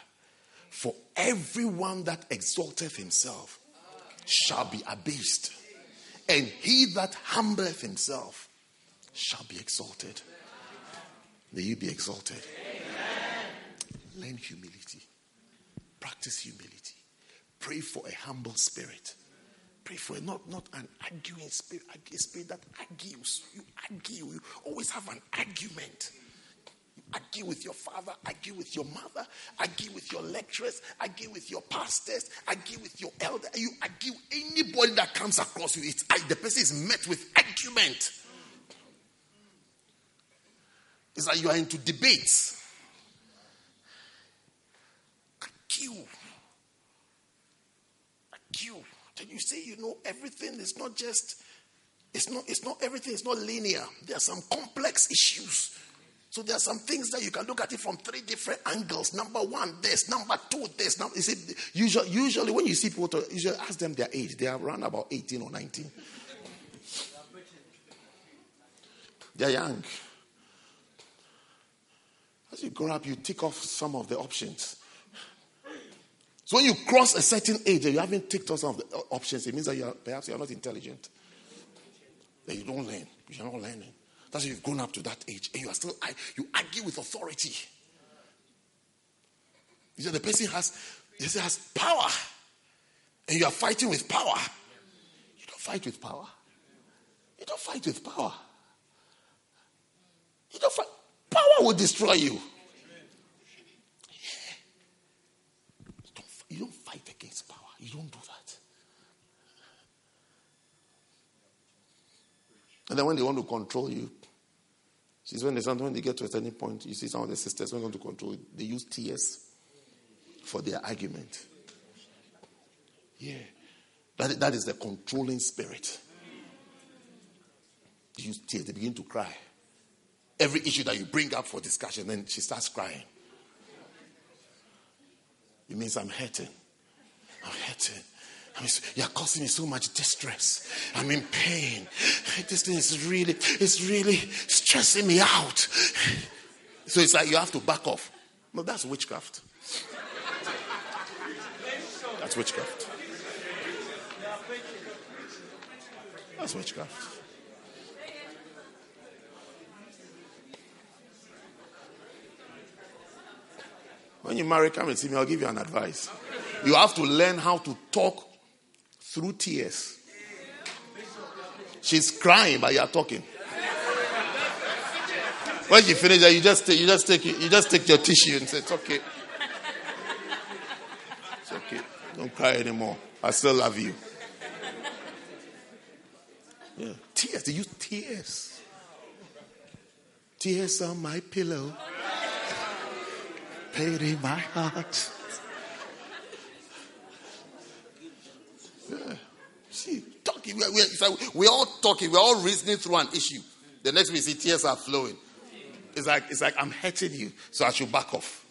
For everyone that exalteth himself shall be abased, and he that humbleth himself shall be exalted. May you be exalted. Amen. Learn humility. Practice humility. Pray for a humble spirit. Pray for a not, not an arguing spirit, a spirit that argues. You argue. You always have an argument. You argue with your father, argue with your mother, argue with your lecturers, argue with your pastors, argue with your elder. You argue anybody that comes across you. It's, the person is met with argument. It's like you are into debates. Argue. Argue. Then you say you know everything. It's not just, it's not, it's not everything, it's not linear. There are some complex issues. So there are some things that you can look at it from three different angles. Number one, this. Number two, this. Now, you see, usually, usually when you see people, to, usually ask them their age. They are around about 18 or 19. They're young. As you grow up, you tick off some of the options. So when you cross a certain age and you haven't ticked off some of the uh, options, it means that you are, perhaps you are not intelligent. That you don't learn. You're not learning. That's why you've grown up to that age and you are still you argue with authority. You know, the person has he has power, and you are fighting with power. You don't fight with power. You don't fight with power. You don't fight. Power will destroy you. Yeah. You don't, you don't fight against power. You don't do that. And then when they want to control you, she's when they sometimes when they get to a certain point, you see some of the sisters when they want to control, they use tears for their argument. Yeah. That, that is the controlling spirit. They use tears, they begin to cry every issue that you bring up for discussion, then she starts crying. It means I'm hurting. I'm hurting. I mean, you're causing me so much distress. I'm in pain. This thing is really, it's really stressing me out. So it's like you have to back off. No, that's witchcraft. That's witchcraft. That's witchcraft. When you marry, come and see me. I'll give you an advice. You have to learn how to talk through tears. She's crying, but you are talking. When you finish that, you just take, you just take you just take your tissue and say it's okay. It's okay. Don't cry anymore. I still love you. Yeah. Tears. They use tears. Tears on my pillow pain in my heart. Yeah. See, talking, we're, we're, we're all talking, we're all reasoning through an issue. The next we see tears are flowing. It's like, it's like I'm hurting you, so I should back off.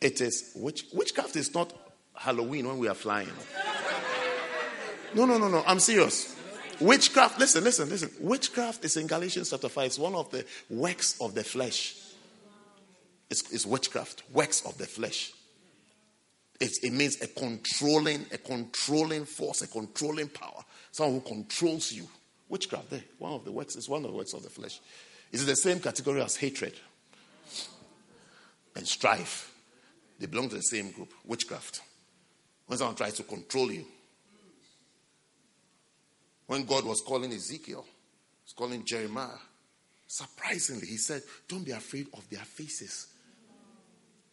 It is, witch, witchcraft is not Halloween when we are flying. No, no, no, no. I'm serious. Witchcraft, listen, listen, listen. Witchcraft is in Galatians chapter 5. It's one of the works of the flesh. It's, it's witchcraft, works of the flesh. It's, it means a controlling, a controlling force, a controlling power. Someone who controls you. Witchcraft, there. One of the works is one of the works of the flesh. It's the same category as hatred and strife. They belong to the same group, witchcraft. When someone tries to control you. When God was calling Ezekiel, He's calling Jeremiah, surprisingly, he said, Don't be afraid of their faces.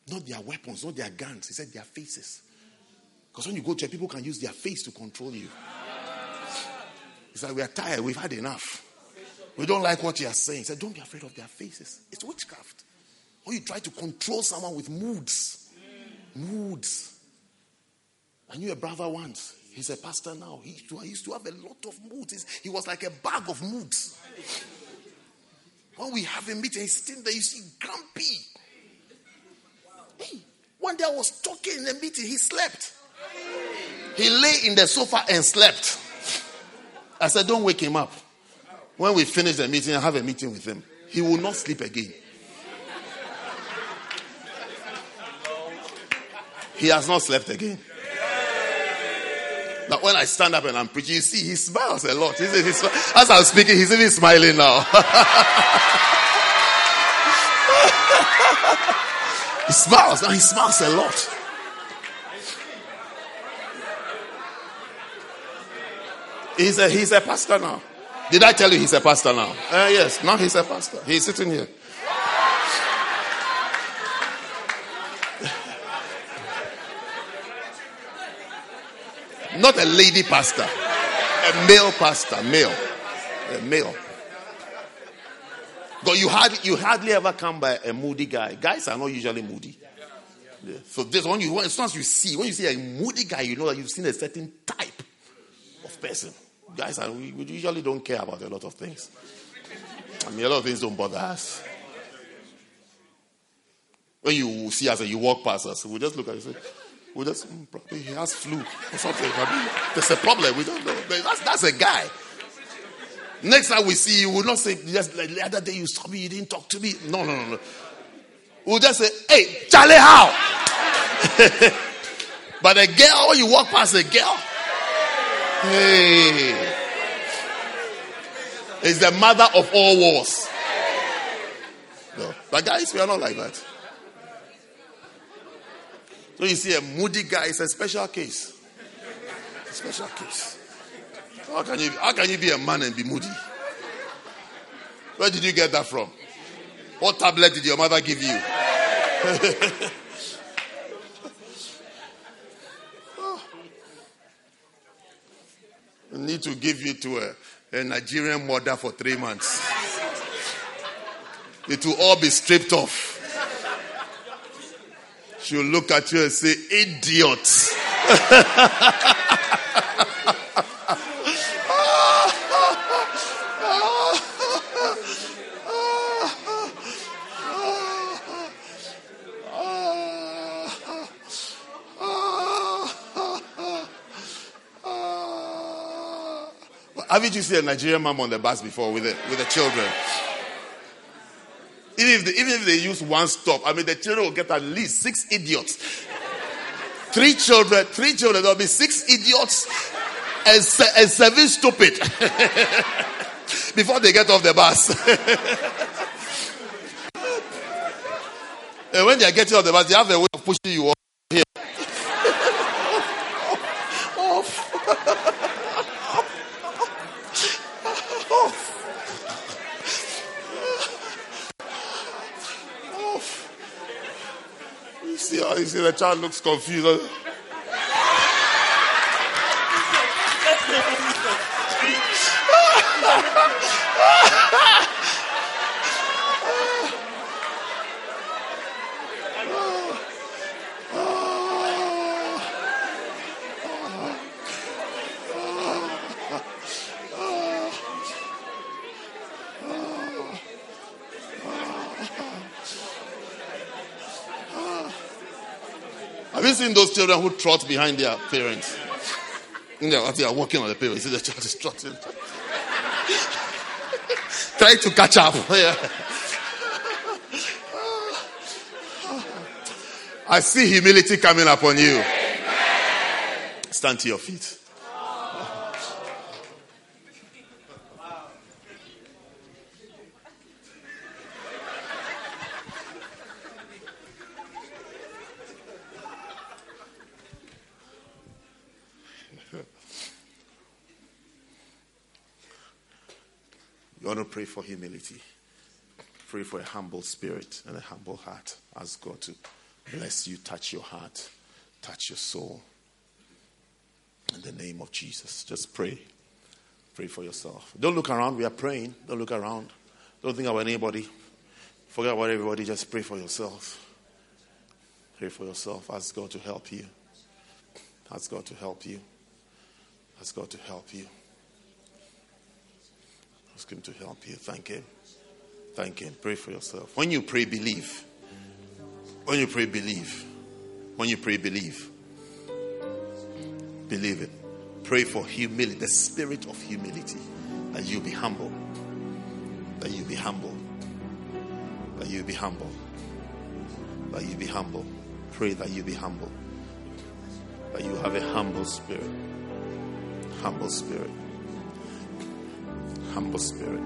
Not their weapons, not their guns. He said their faces. Because when you go to people can use their face to control you. He said, We are tired, we've had enough. We don't like what you are saying. He said, Don't be afraid of their faces. It's witchcraft. Or you try to control someone with moods. Moods. I knew a brother once. He's a pastor now. He used to, he used to have a lot of moods. He was like a bag of moods. When we have a meeting, he's sitting there, you see, grumpy. Hey, one day I was talking in the meeting, he slept. He lay in the sofa and slept. I said, Don't wake him up. When we finish the meeting, I have a meeting with him. He will not sleep again. He has not slept again. Now, when I stand up and I'm preaching, you see, he smiles a lot. As I'm speaking, he's even smiling now. <laughs> he smiles. Now, he smiles a lot. He's a, he's a pastor now. Did I tell you he's a pastor now? Uh, yes, now he's a pastor. He's sitting here. Not a lady pastor, a male pastor, male, a male. But you hardly, you hardly ever come by a moody guy. Guys are not usually moody. Yeah. So this one you as soon as you see when you see a moody guy, you know that you've seen a certain type of person. Guys are we, usually don't care about a lot of things. I mean, a lot of things don't bother us. When you see us and you walk past us, we just look at you and say, we just mm, probably he has flu or something. I mean, there's a problem. We don't know. That's, that's a guy. Next time we see you, we'll not say, just like the other day you saw me, you didn't talk to me. No, no, no, no. We'll just say, hey, Charlie, how? <laughs> but a girl, you walk past a girl, hey, is the mother of all wars. No. But guys, we are not like that. So you see, a moody guy is a special case. A special case. How can, you, how can you be a man and be moody? Where did you get that from? What tablet did your mother give you? <laughs> I need to give you to a, a Nigerian mother for three months. It will all be stripped off. She'll look at you and say, idiot. <laughs> Haven't you seen a Nigerian mom on the bus before with the, with the children? Even if, they, even if they use one stop, I mean, the children will get at least six idiots. Three children, three children, there'll be six idiots and, se- and seven stupid <laughs> before they get off the bus. <laughs> and when they are getting off the bus, they have a way of pushing you off here. <laughs> Oh, you see, see the child looks confused. Seen those children who trot behind their parents? Yeah, they are walking on the parents. See the child is trotting. <laughs> Try to catch up. <laughs> Yeah. I see humility coming upon you. Stand to your feet. Pray for humility. Pray for a humble spirit and a humble heart. Ask God to bless you, touch your heart, touch your soul. In the name of Jesus. Just pray. Pray for yourself. Don't look around. We are praying. Don't look around. Don't think about anybody. Forget about everybody. Just pray for yourself. Pray for yourself. Ask God to help you. Ask God to help you. Ask God to help you. Ask Him to help you. Thank Him. Thank Him. Pray for yourself. When you pray, believe. When you pray, believe. When you pray, believe. Believe it. Pray for humility, the spirit of humility, that you be humble. That you be humble. That you be humble. That you be humble. Pray that you be humble. That you have a humble spirit. Humble spirit. Humble spirit.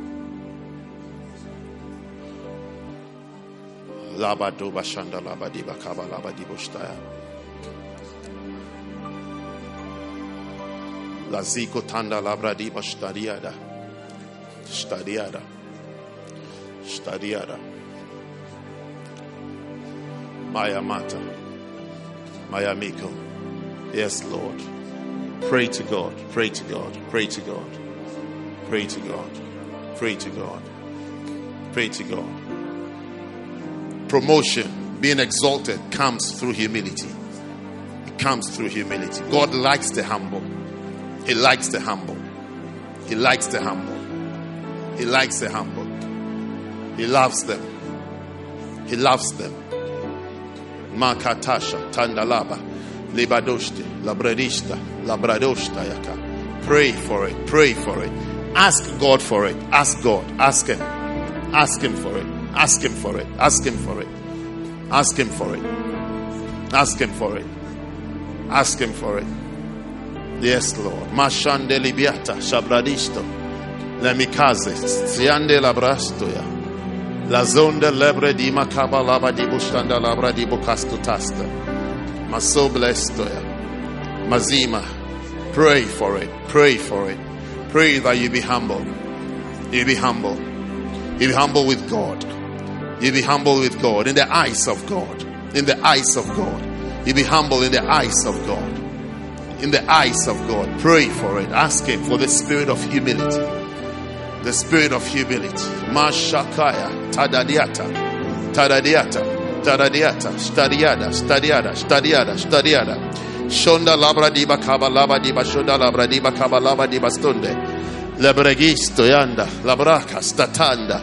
Laziko tanda labradi bashtariada. Stadiada. Stadiada. Maya Mata. Maya Miko. Yes, Lord. Pray to God. Pray to God. Pray to God. Pray to God. Pray to God. Pray to God. Promotion, being exalted, comes through humility. It comes through humility. God likes the humble. He likes the humble. He likes the humble. He likes the humble. He loves them. He loves them. Makatasha, Tandalaba, Libadoshte, Labradista, Labradoshta Yaka. Pray for it. Pray for it. Ask God for it. Ask God. Ask Him. Ask Him for it. Ask Him for it. Ask Him for it. Ask Him for it. Ask Him for it. Ask Him for it. Yes, Lord. Mashande libiata, shabradisto. Lemikaze, siande labrastoya. La zonda lebre di makaba laba di bushanda labra di bukasto tasta. Maso blestoya. Mazima. Pray for it. Pray for it. Pray that you be humble. You be humble. You be humble with God. You be humble with God in the eyes of God. In the eyes of God. You be humble in the eyes of God. In the eyes of God. Pray for it. Ask Him for the spirit of humility. The spirit of humility. Mashakaya. Tadadiata. Tadadiata. Tadadiata. Stadiada. Stadiada. Stadiada. Stadiada. Shonda labra diba kaba laba diba shonda labra diba kaba laba diba stunde. Lebregisto yanda. Labraka statanda.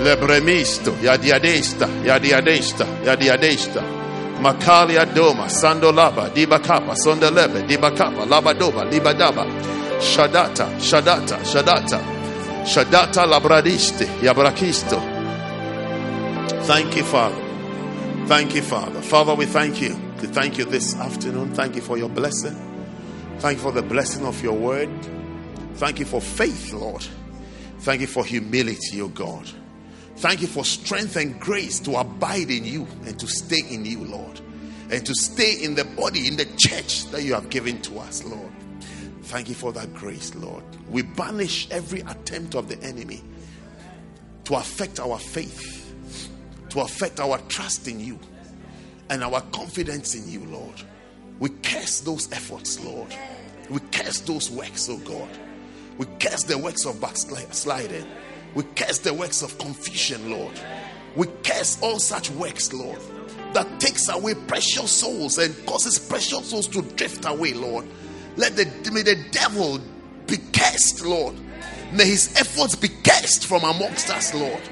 Lebremisto. Yadiadesta. Yadiadesta. Yadiadesta. Makalia doma. Sando laba. Diba kapa. Sonda lebe. Diba kapa. Laba doba. Liba daba. Shadata. Shadata. Shadata. Shadata labradiste. Yabrakisto. Thank you, Father. Thank you, Father. Father, we thank you. We thank you this afternoon. Thank you for your blessing. Thank you for the blessing of your word. Thank you for faith, Lord. Thank you for humility, O God. Thank you for strength and grace to abide in you and to stay in you, Lord. And to stay in the body, in the church that you have given to us, Lord. Thank you for that grace, Lord. We banish every attempt of the enemy to affect our faith, to affect our trust in you and our confidence in you, Lord. We curse those efforts, Lord. We curse those works, oh God. We curse the works of backsliding. We curse the works of confusion, Lord. We curse all such works, Lord, that takes away precious souls and causes precious souls to drift away, Lord. Let the may the devil be cursed, Lord. May his efforts be cursed from amongst us, Lord.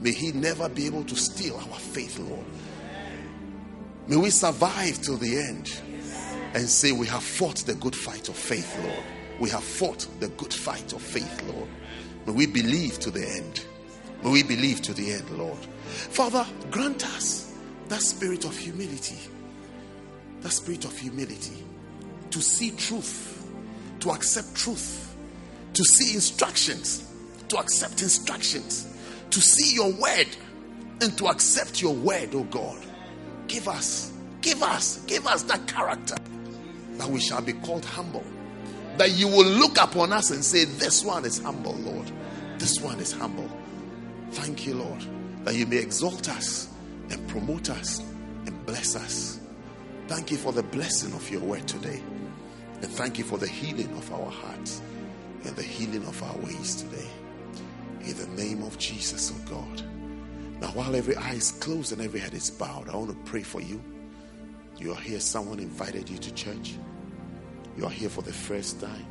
May he never be able to steal our faith, Lord. May we survive till the end and say, We have fought the good fight of faith, Lord. We have fought the good fight of faith, Lord. May we believe to the end. May we believe to the end, Lord. Father, grant us that spirit of humility. That spirit of humility. To see truth, to accept truth, to see instructions, to accept instructions, to see your word, and to accept your word, oh God. Give us, give us, give us that character that we shall be called humble. That you will look upon us and say, This one is humble, Lord. This one is humble. Thank you, Lord, that you may exalt us and promote us and bless us. Thank you for the blessing of your word today. And thank you for the healing of our hearts and the healing of our ways today. In the name of Jesus, oh God. Now, while every eye is closed and every head is bowed, I want to pray for you. You are here, someone invited you to church. You are here for the first time.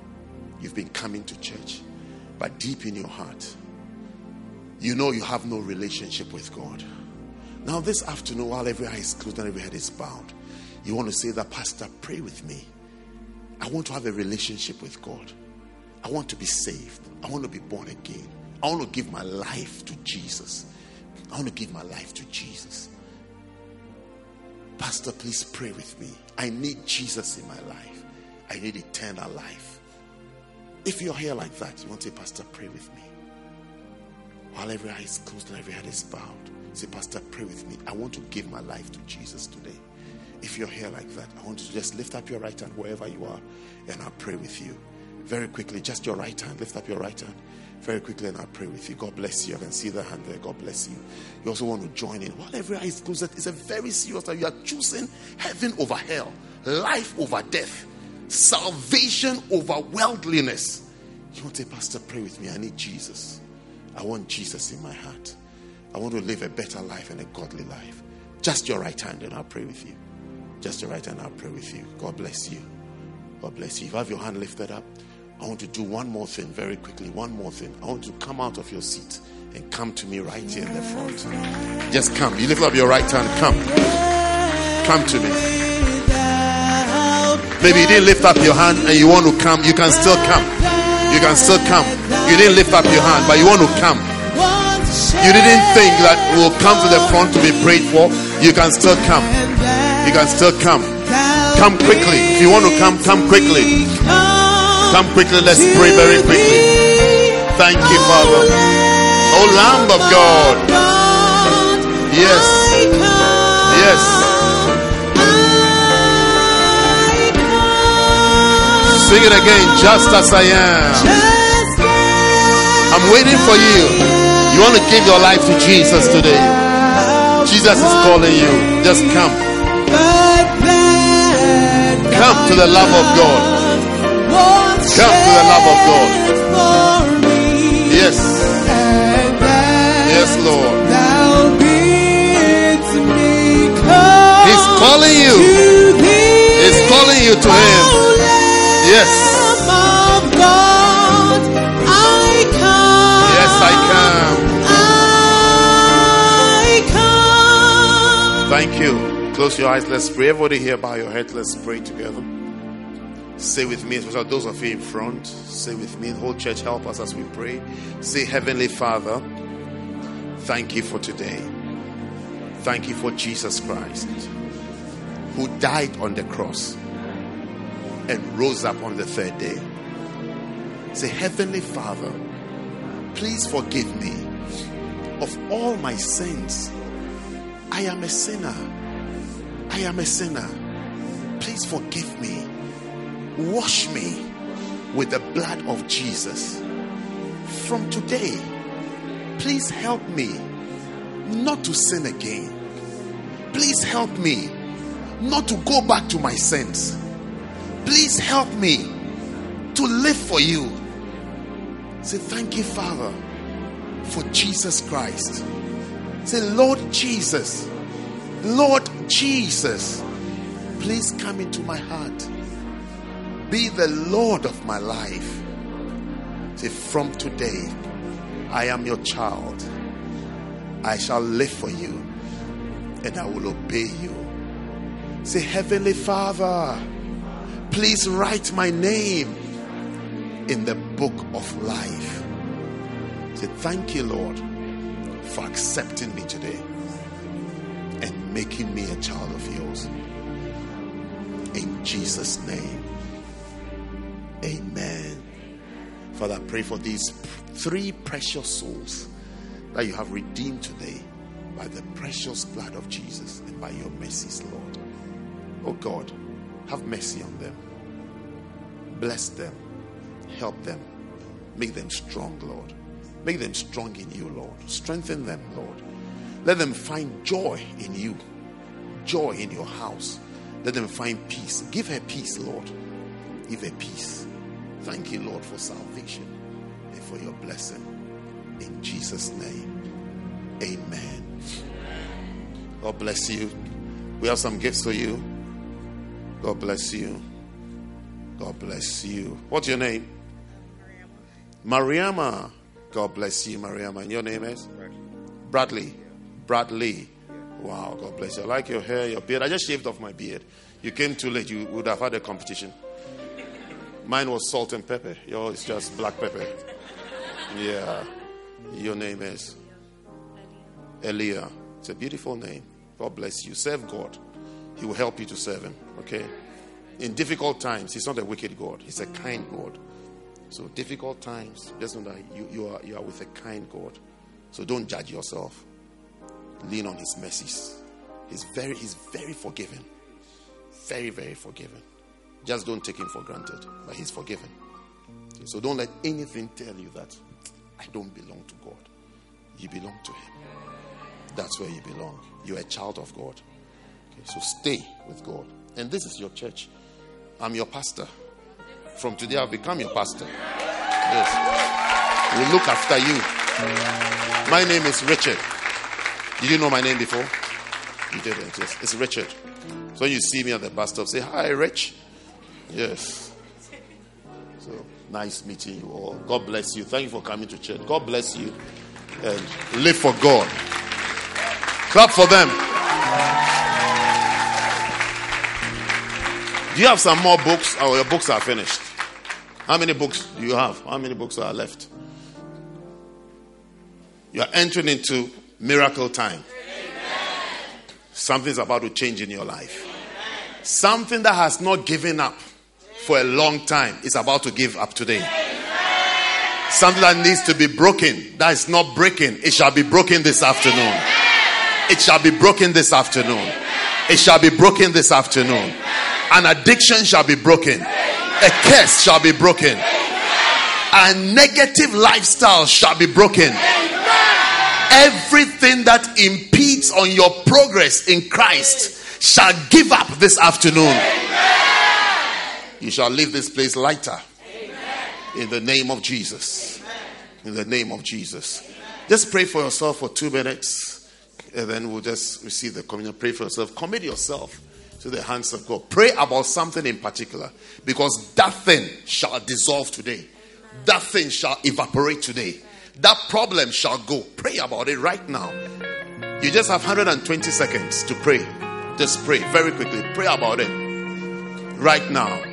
You've been coming to church, but deep in your heart, you know you have no relationship with God. Now, this afternoon, while every eye is closed and every head is bowed, you want to say that, Pastor, pray with me. I want to have a relationship with God. I want to be saved. I want to be born again. I want to give my life to Jesus. I want to give my life to Jesus. Pastor, please pray with me. I need Jesus in my life. I need eternal life. If you're here like that, you want to say, Pastor, pray with me. While every eye is closed and every head is bowed, say, Pastor, pray with me. I want to give my life to Jesus today. If you're here like that, I want you to just lift up your right hand wherever you are and I'll pray with you. Very quickly, just your right hand. Lift up your right hand very quickly and I'll pray with you. God bless you. I can see the hand there. God bless you. You also want to join in. While every eye is closed, it's a very serious time. You are choosing heaven over hell, life over death, salvation over worldliness. You want to say, Pastor, pray with me. I need Jesus. I want Jesus in my heart. I want to live a better life and a godly life. Just your right hand and I'll pray with you. Just your right hand, I'll pray with you. God bless you. God bless you. If you have your hand lifted up, I want to do one more thing very quickly. One more thing. I want you to come out of your seat and come to me right here in the front. Just come. You lift up your right hand. Come. Come to me. Maybe you didn't lift up your hand and you want to come. You can still come. You can still come. You didn't lift up your hand, but you want to come. You didn't think that we'll come to the front to be prayed for. You can still come. You can still come. Come quickly. If you want to come, come quickly. Come quickly. Let's pray very quickly. Thank you, Father. Oh, Lamb of God. Yes. Yes. Sing it again, just as I am. I'm waiting for you. You want to give your life to Jesus today. Jesus is calling you. Just come. Come to the love of God. Love of God. Yes. Yes, Lord. He's calling you. He's calling you to Him. Yes. Yes, I come. Thank you. Close your eyes. Let's pray. Everybody here, bow your head. Let's pray together. Say with me, especially those of you in front. Say with me, the whole church, help us as we pray. Say, Heavenly Father, thank you for today. Thank you for Jesus Christ, who died on the cross and rose up on the third day. Say, Heavenly Father, please forgive me of all my sins. I am a sinner. I am a sinner. Please forgive me. Wash me with the blood of Jesus. From today, please help me not to sin again. Please help me not to go back to my sins. Please help me to live for you. Say, Thank you, Father, for Jesus Christ. Say, Lord Jesus, Lord Jesus, please come into my heart. Be the Lord of my life. Say, From today, I am your child. I shall live for you and I will obey you. Say, Heavenly Father, please write my name in the book of life. Say, Thank you, Lord, for accepting me today and making me a child of yours. In Jesus' name, amen. Father, I pray for these three precious souls that you have redeemed today by the precious blood of Jesus and by your mercies, Lord. Oh God, have mercy on them. Bless them. Help them. Make them strong, Lord. Make them strong in you, Lord. Strengthen them, Lord. Let them find joy in you, joy in your house. Let them find peace. Give her peace, Lord. Give her peace. Thank you, Lord, for salvation and for your blessing. In Jesus' name, amen. God bless you. We have some gifts for you. God bless you. God bless you. What's your name? Mariama. God bless you, Mariama. And your name is? Bradley. Bradley. Wow, God bless you. I like your hair, your beard. I just shaved off my beard. You came too late. You would have had a competition. Mine was salt and pepper. Yours is just black pepper. Yeah. Your name is? Elia. It's a beautiful name. God bless you. Serve God. He will help you to serve Him. Okay? In difficult times, He's not a wicked God, He's a kind God. So, difficult times, just know that you, you, are, you are with a kind God. So, don't judge yourself. Lean on His mercies. He's very, he's very forgiving. Very, very forgiving. Just don't take Him for granted, but He's forgiven. Okay, so, don't let anything tell you that I don't belong to God. You belong to Him. That's where you belong. You're a child of God. Okay, so stay with God. And this is your church. I'm your pastor. From today, I've become your pastor. Yes. We look after you. My name is Richard. Did you know my name before? You didn't. Yes. It's Richard. So when you see me at the bus stop, say, Hi, Rich. Yes. So nice meeting you all. God bless you. Thank you for coming to church. God bless you. And live for God. Clap for them. Do you have some more books or your books are finished? How many books do you have? How many books are left? You are entering into miracle time. Something's about to change in your life. Something that has not given up for a long time is about to give up today. Something that needs to be broken, that is not breaking, it shall be broken this afternoon. It shall be broken this afternoon. It shall be broken this afternoon. An addiction shall be broken. A curse shall be broken. A negative lifestyle shall be broken. Everything that impedes on your progress in Christ shall give up this afternoon. You shall leave this place lighter. In the name of Jesus. In the name of Jesus. Just pray for yourself for two minutes. And then we'll just receive the communion. Pray for yourself. Commit yourself to the hands of God. Pray about something in particular because that thing shall dissolve today. That thing shall evaporate today. That problem shall go. Pray about it right now. You just have 120 seconds to pray. Just pray very quickly. Pray about it. Right now.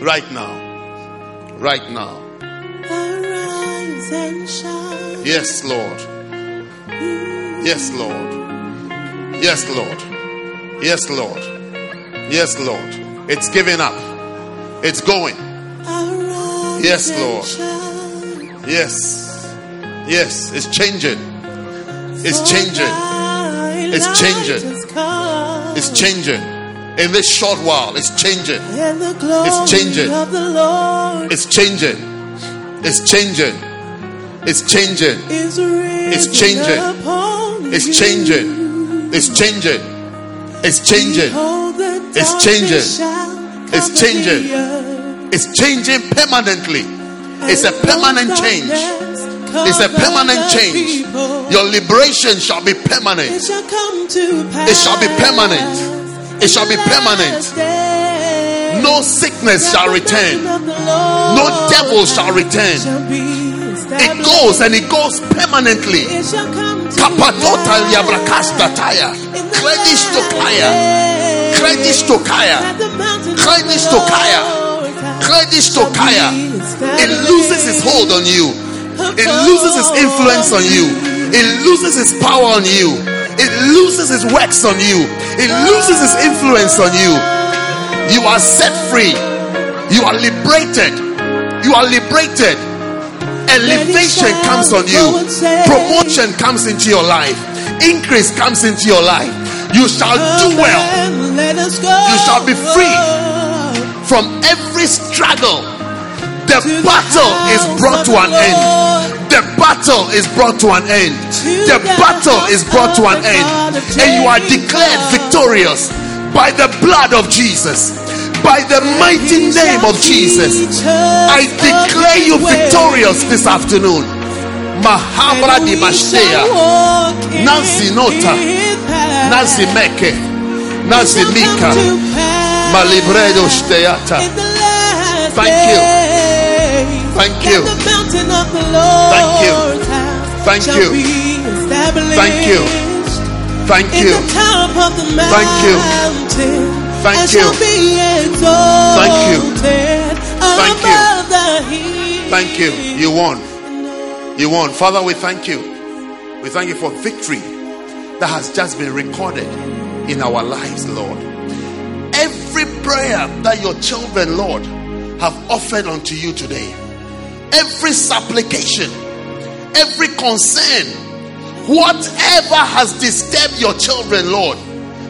Right now. Right now. Arise and shine. Yes, Lord. Yes, Lord. Yes, Lord. Yes, Lord. Yes, Lord. It's giving up. It's going. Arise Yes, Lord. Yes. Yes. It's changing. It's changing. It's changing. It's changing. In this short while, it's changing. and the glory It's changing. of the Lord It's changing. It's changing. It's changing. It's changing. It's changing. It's changing. It's changing. It's changing. It's changing. It's changing permanently. It's a permanent change. It's a permanent change. Your liberation shall be permanent. shall come to pass. It shall be permanent. It shall be permanent. No sickness shall return. No devil shall return. It goes and it goes permanently. Pass. liabrakastataya. Kredish to kaya. land Kredish to kaya. at the Kredish. It loses its hold on you. It loses its influence on you. It loses its power on you. It loses its works on you. It loses its influence on you. You are set free. You are liberated. You are liberated. Elevation comes on you. Promotion comes into your life. Increase comes into your life. You shall do well And let us go. You shall be free. from every struggle. The battle is brought to an end. The battle is brought to an end. The battle is brought to an end. And you are declared victorious by the blood of Jesus. By the mighty name of Jesus. I declare you victorious this afternoon. Mahabra di Mashtea. Nazinota. Nazimeke. Nazimika. Malibredo Steata. Thank you. Thank you. Thank you. Thank you. Thank you. Thank you. Thank you. Thank you. Thank you. Thank you. Thank you. You won. You won. Father, we thank you. We thank you for victory that has just been recorded in our lives, Lord. Every prayer that your children, Lord, have offered unto you today, every supplication, every concern, whatever has disturbed your children, Lord,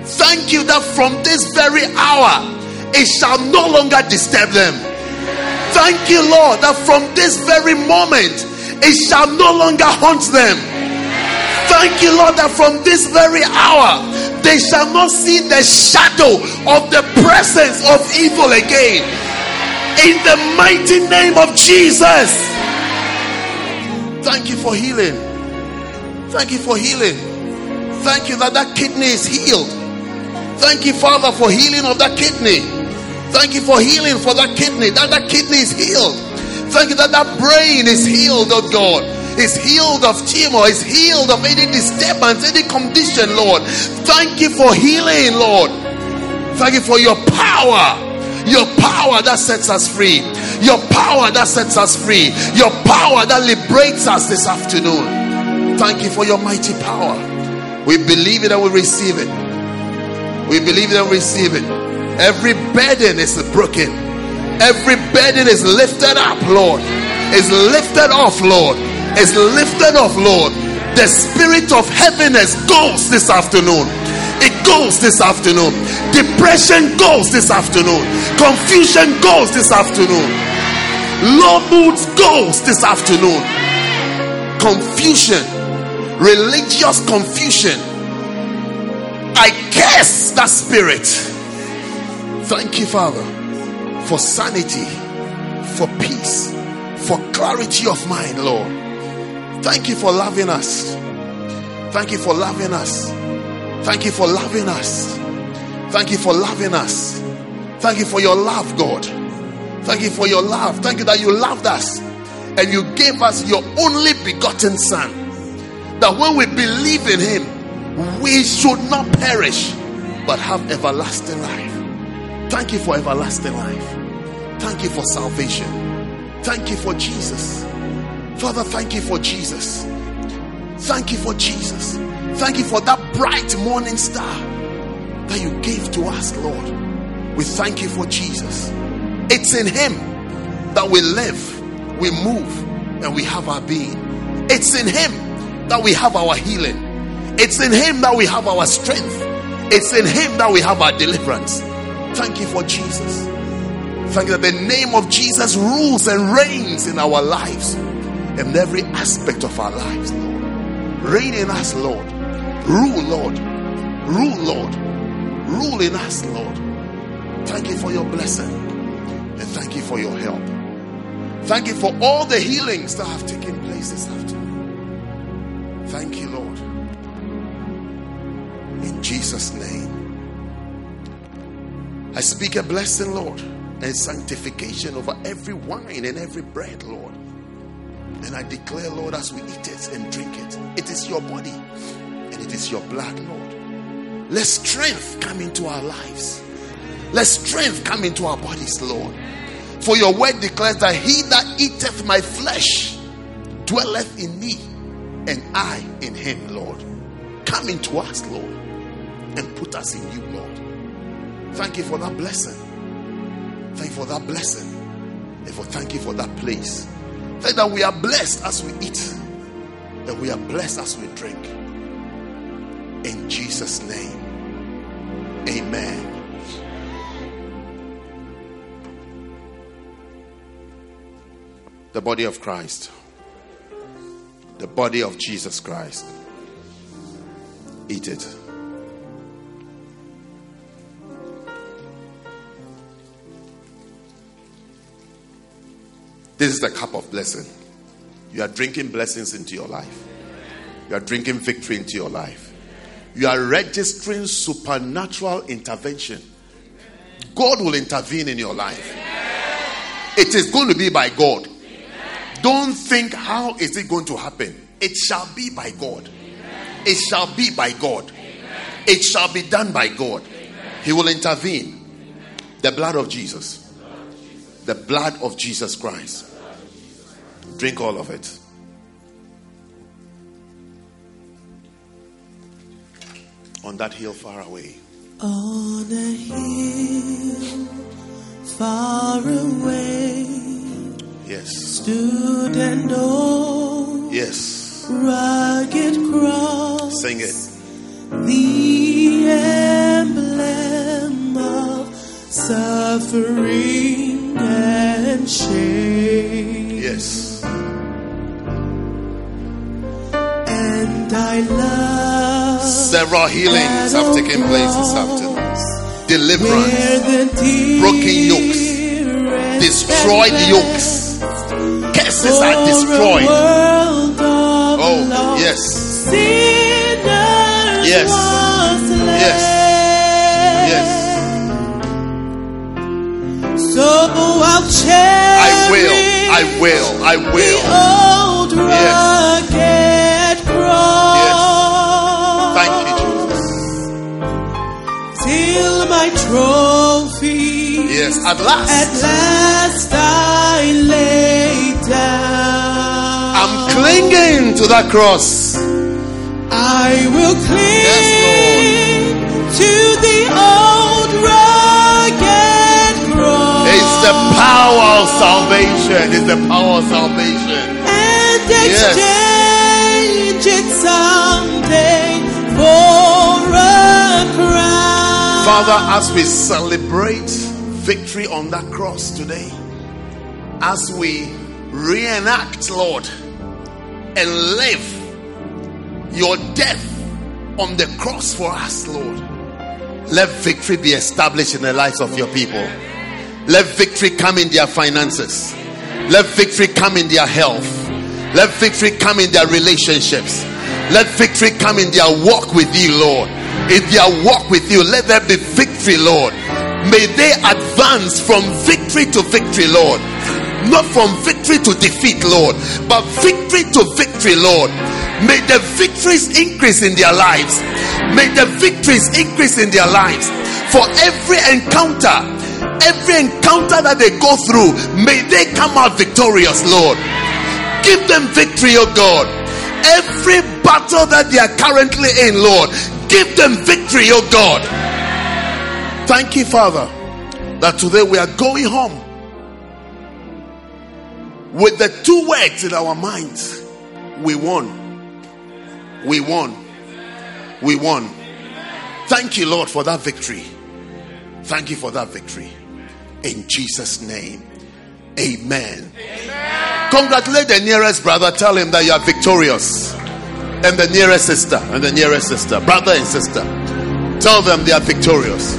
thank you that from this very hour it shall no longer disturb them. Thank you, Lord, that from this very moment it shall no longer haunt them. Thank you, Lord, that from this very hour they shall not see the shadow of the presence of evil again. In the mighty name of Jesus. Thank you for healing. Thank you for healing. Thank you that that kidney is healed. Thank you, Father, for healing of that kidney. Thank you for healing for that kidney. That that kidney is healed. Thank you that that brain is healed, oh God. Is healed of tumor, is healed of any disturbance, any condition, Lord. Thank you for healing, Lord. Thank you for your power. Your power that sets us free. Your power that sets us free. Your power that liberates us this afternoon. Thank you for your mighty power. We believe it and we receive it. We believe it and receive it. Every burden is broken. Every burden is lifted up, Lord. Is lifted off, Lord. Is lifted off, Lord. The spirit of heaviness goes this afternoon. It goes this afternoon. Depression goes this afternoon. Confusion goes this afternoon. Low moods goes this afternoon. Confusion, religious confusion. I curse that spirit. Thank you, Father, for sanity, for peace, for clarity of mind, Lord. Thank you for loving us. Thank you for loving us. Thank you for loving us. Thank you for loving us. Thank you for your love, God. Thank you for your love. Thank you that you loved us and you gave us your only begotten Son. That when we believe in Him, we should not perish but have everlasting life. Thank you for everlasting life. Thank you for salvation. Thank you for Jesus. Father, thank you for Jesus. Thank you for Jesus. Thank you for that bright morning star that you gave to us, Lord. We thank you for Jesus. It's in Him that we live, we move, and we have our being. It's in Him that we have our healing. It's in Him that we have our strength. It's in Him that we have our deliverance. Thank you for Jesus. Thank you that the name of Jesus rules and reigns in our lives in every aspect of our lives. Reign in us, Lord. Rule, Lord. Rule, Lord. Rule in us, Lord. Thank you for your blessing and thank you for your help. Thank you for all the healings that have taken place this afternoon. Thank you, Lord. In Jesus' name. I speak a blessing, Lord, and sanctification over every wine and every bread, Lord. And I declare, Lord, as we eat it and drink it, it is your body and it is your blood, Lord. Let strength come into our lives. Let strength come into our bodies, Lord. For your word declares that he that eateth my flesh dwelleth in me, and I in him, Lord. Come into us, Lord, and put us in you, Lord. Thank you for that blessing. Thank you for that blessing. And for thank you for that place. That we are blessed as we eat, that we are blessed as we drink. In Jesus' name, amen. The body of Christ. The body of Jesus Christ. Eat it. This is the cup of blessing. You are drinking blessings into your life. You are drinking victory into your life. You are registering supernatural intervention. God will intervene in your life. It is going to be by God. Don't think how is it going to happen. It shall be by God. It shall be by God. It shall be done by God. He will intervene. The blood of Jesus. The blood of Jesus Christ. Drink all of it. On that hill far away. On a hill far away Yes. stood an old Yes. rugged cross, Sing it. the emblem of suffering and shame. Yes. I love Several healings have taken place this afternoon. Deliverance. Broken yokes. Destroyed yokes. Curses are destroyed. Oh, yes. Yes. Yes. So I'll cherish I will. I will. I the will. old Yes. Trophy Yes. At last. at last. I lay down. I'm clinging to that cross. I will cling Yes, to the old rugged cross It's the power of salvation. It's the power of salvation. and Yes. exchange it someday Father, as we celebrate victory on that cross today, as we reenact, Lord, and live your death on the cross for us, Lord, let victory be established in the lives of your people. Let victory come in their finances. Let victory come in their health. Let victory come in their relationships. Let victory come in their walk with you, Lord. In their walk with you, let there be victory, Lord. May they advance from victory to victory, Lord. Not from victory to defeat, Lord, but victory to victory, Lord. May the victories increase in their lives. May the victories increase in their lives. For every encounter, every encounter that they go through, may they come out victorious, Lord. Give them victory, oh God. Every battle that they are currently in, Lord, give them victory, oh God. Thank you, Father, that today we are going home with the two words in our minds we won. We won. We won. Thank you, Lord, for that victory. Thank you for that victory. In Jesus' name, amen. Congratulate the nearest brother. Tell him that you are victorious. And the nearest sister, and the nearest sister, brother and sister. Tell them they are victorious.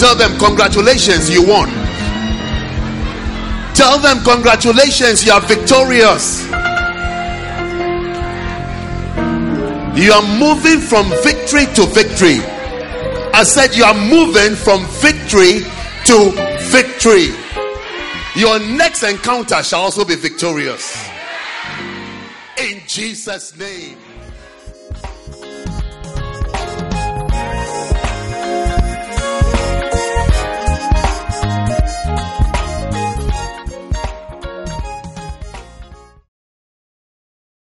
Tell them, congratulations, you won. Tell them, congratulations, you are victorious. You are moving from victory to victory. I said, you are moving from victory to victory. Your next encounter shall also be victorious. In Jesus' name.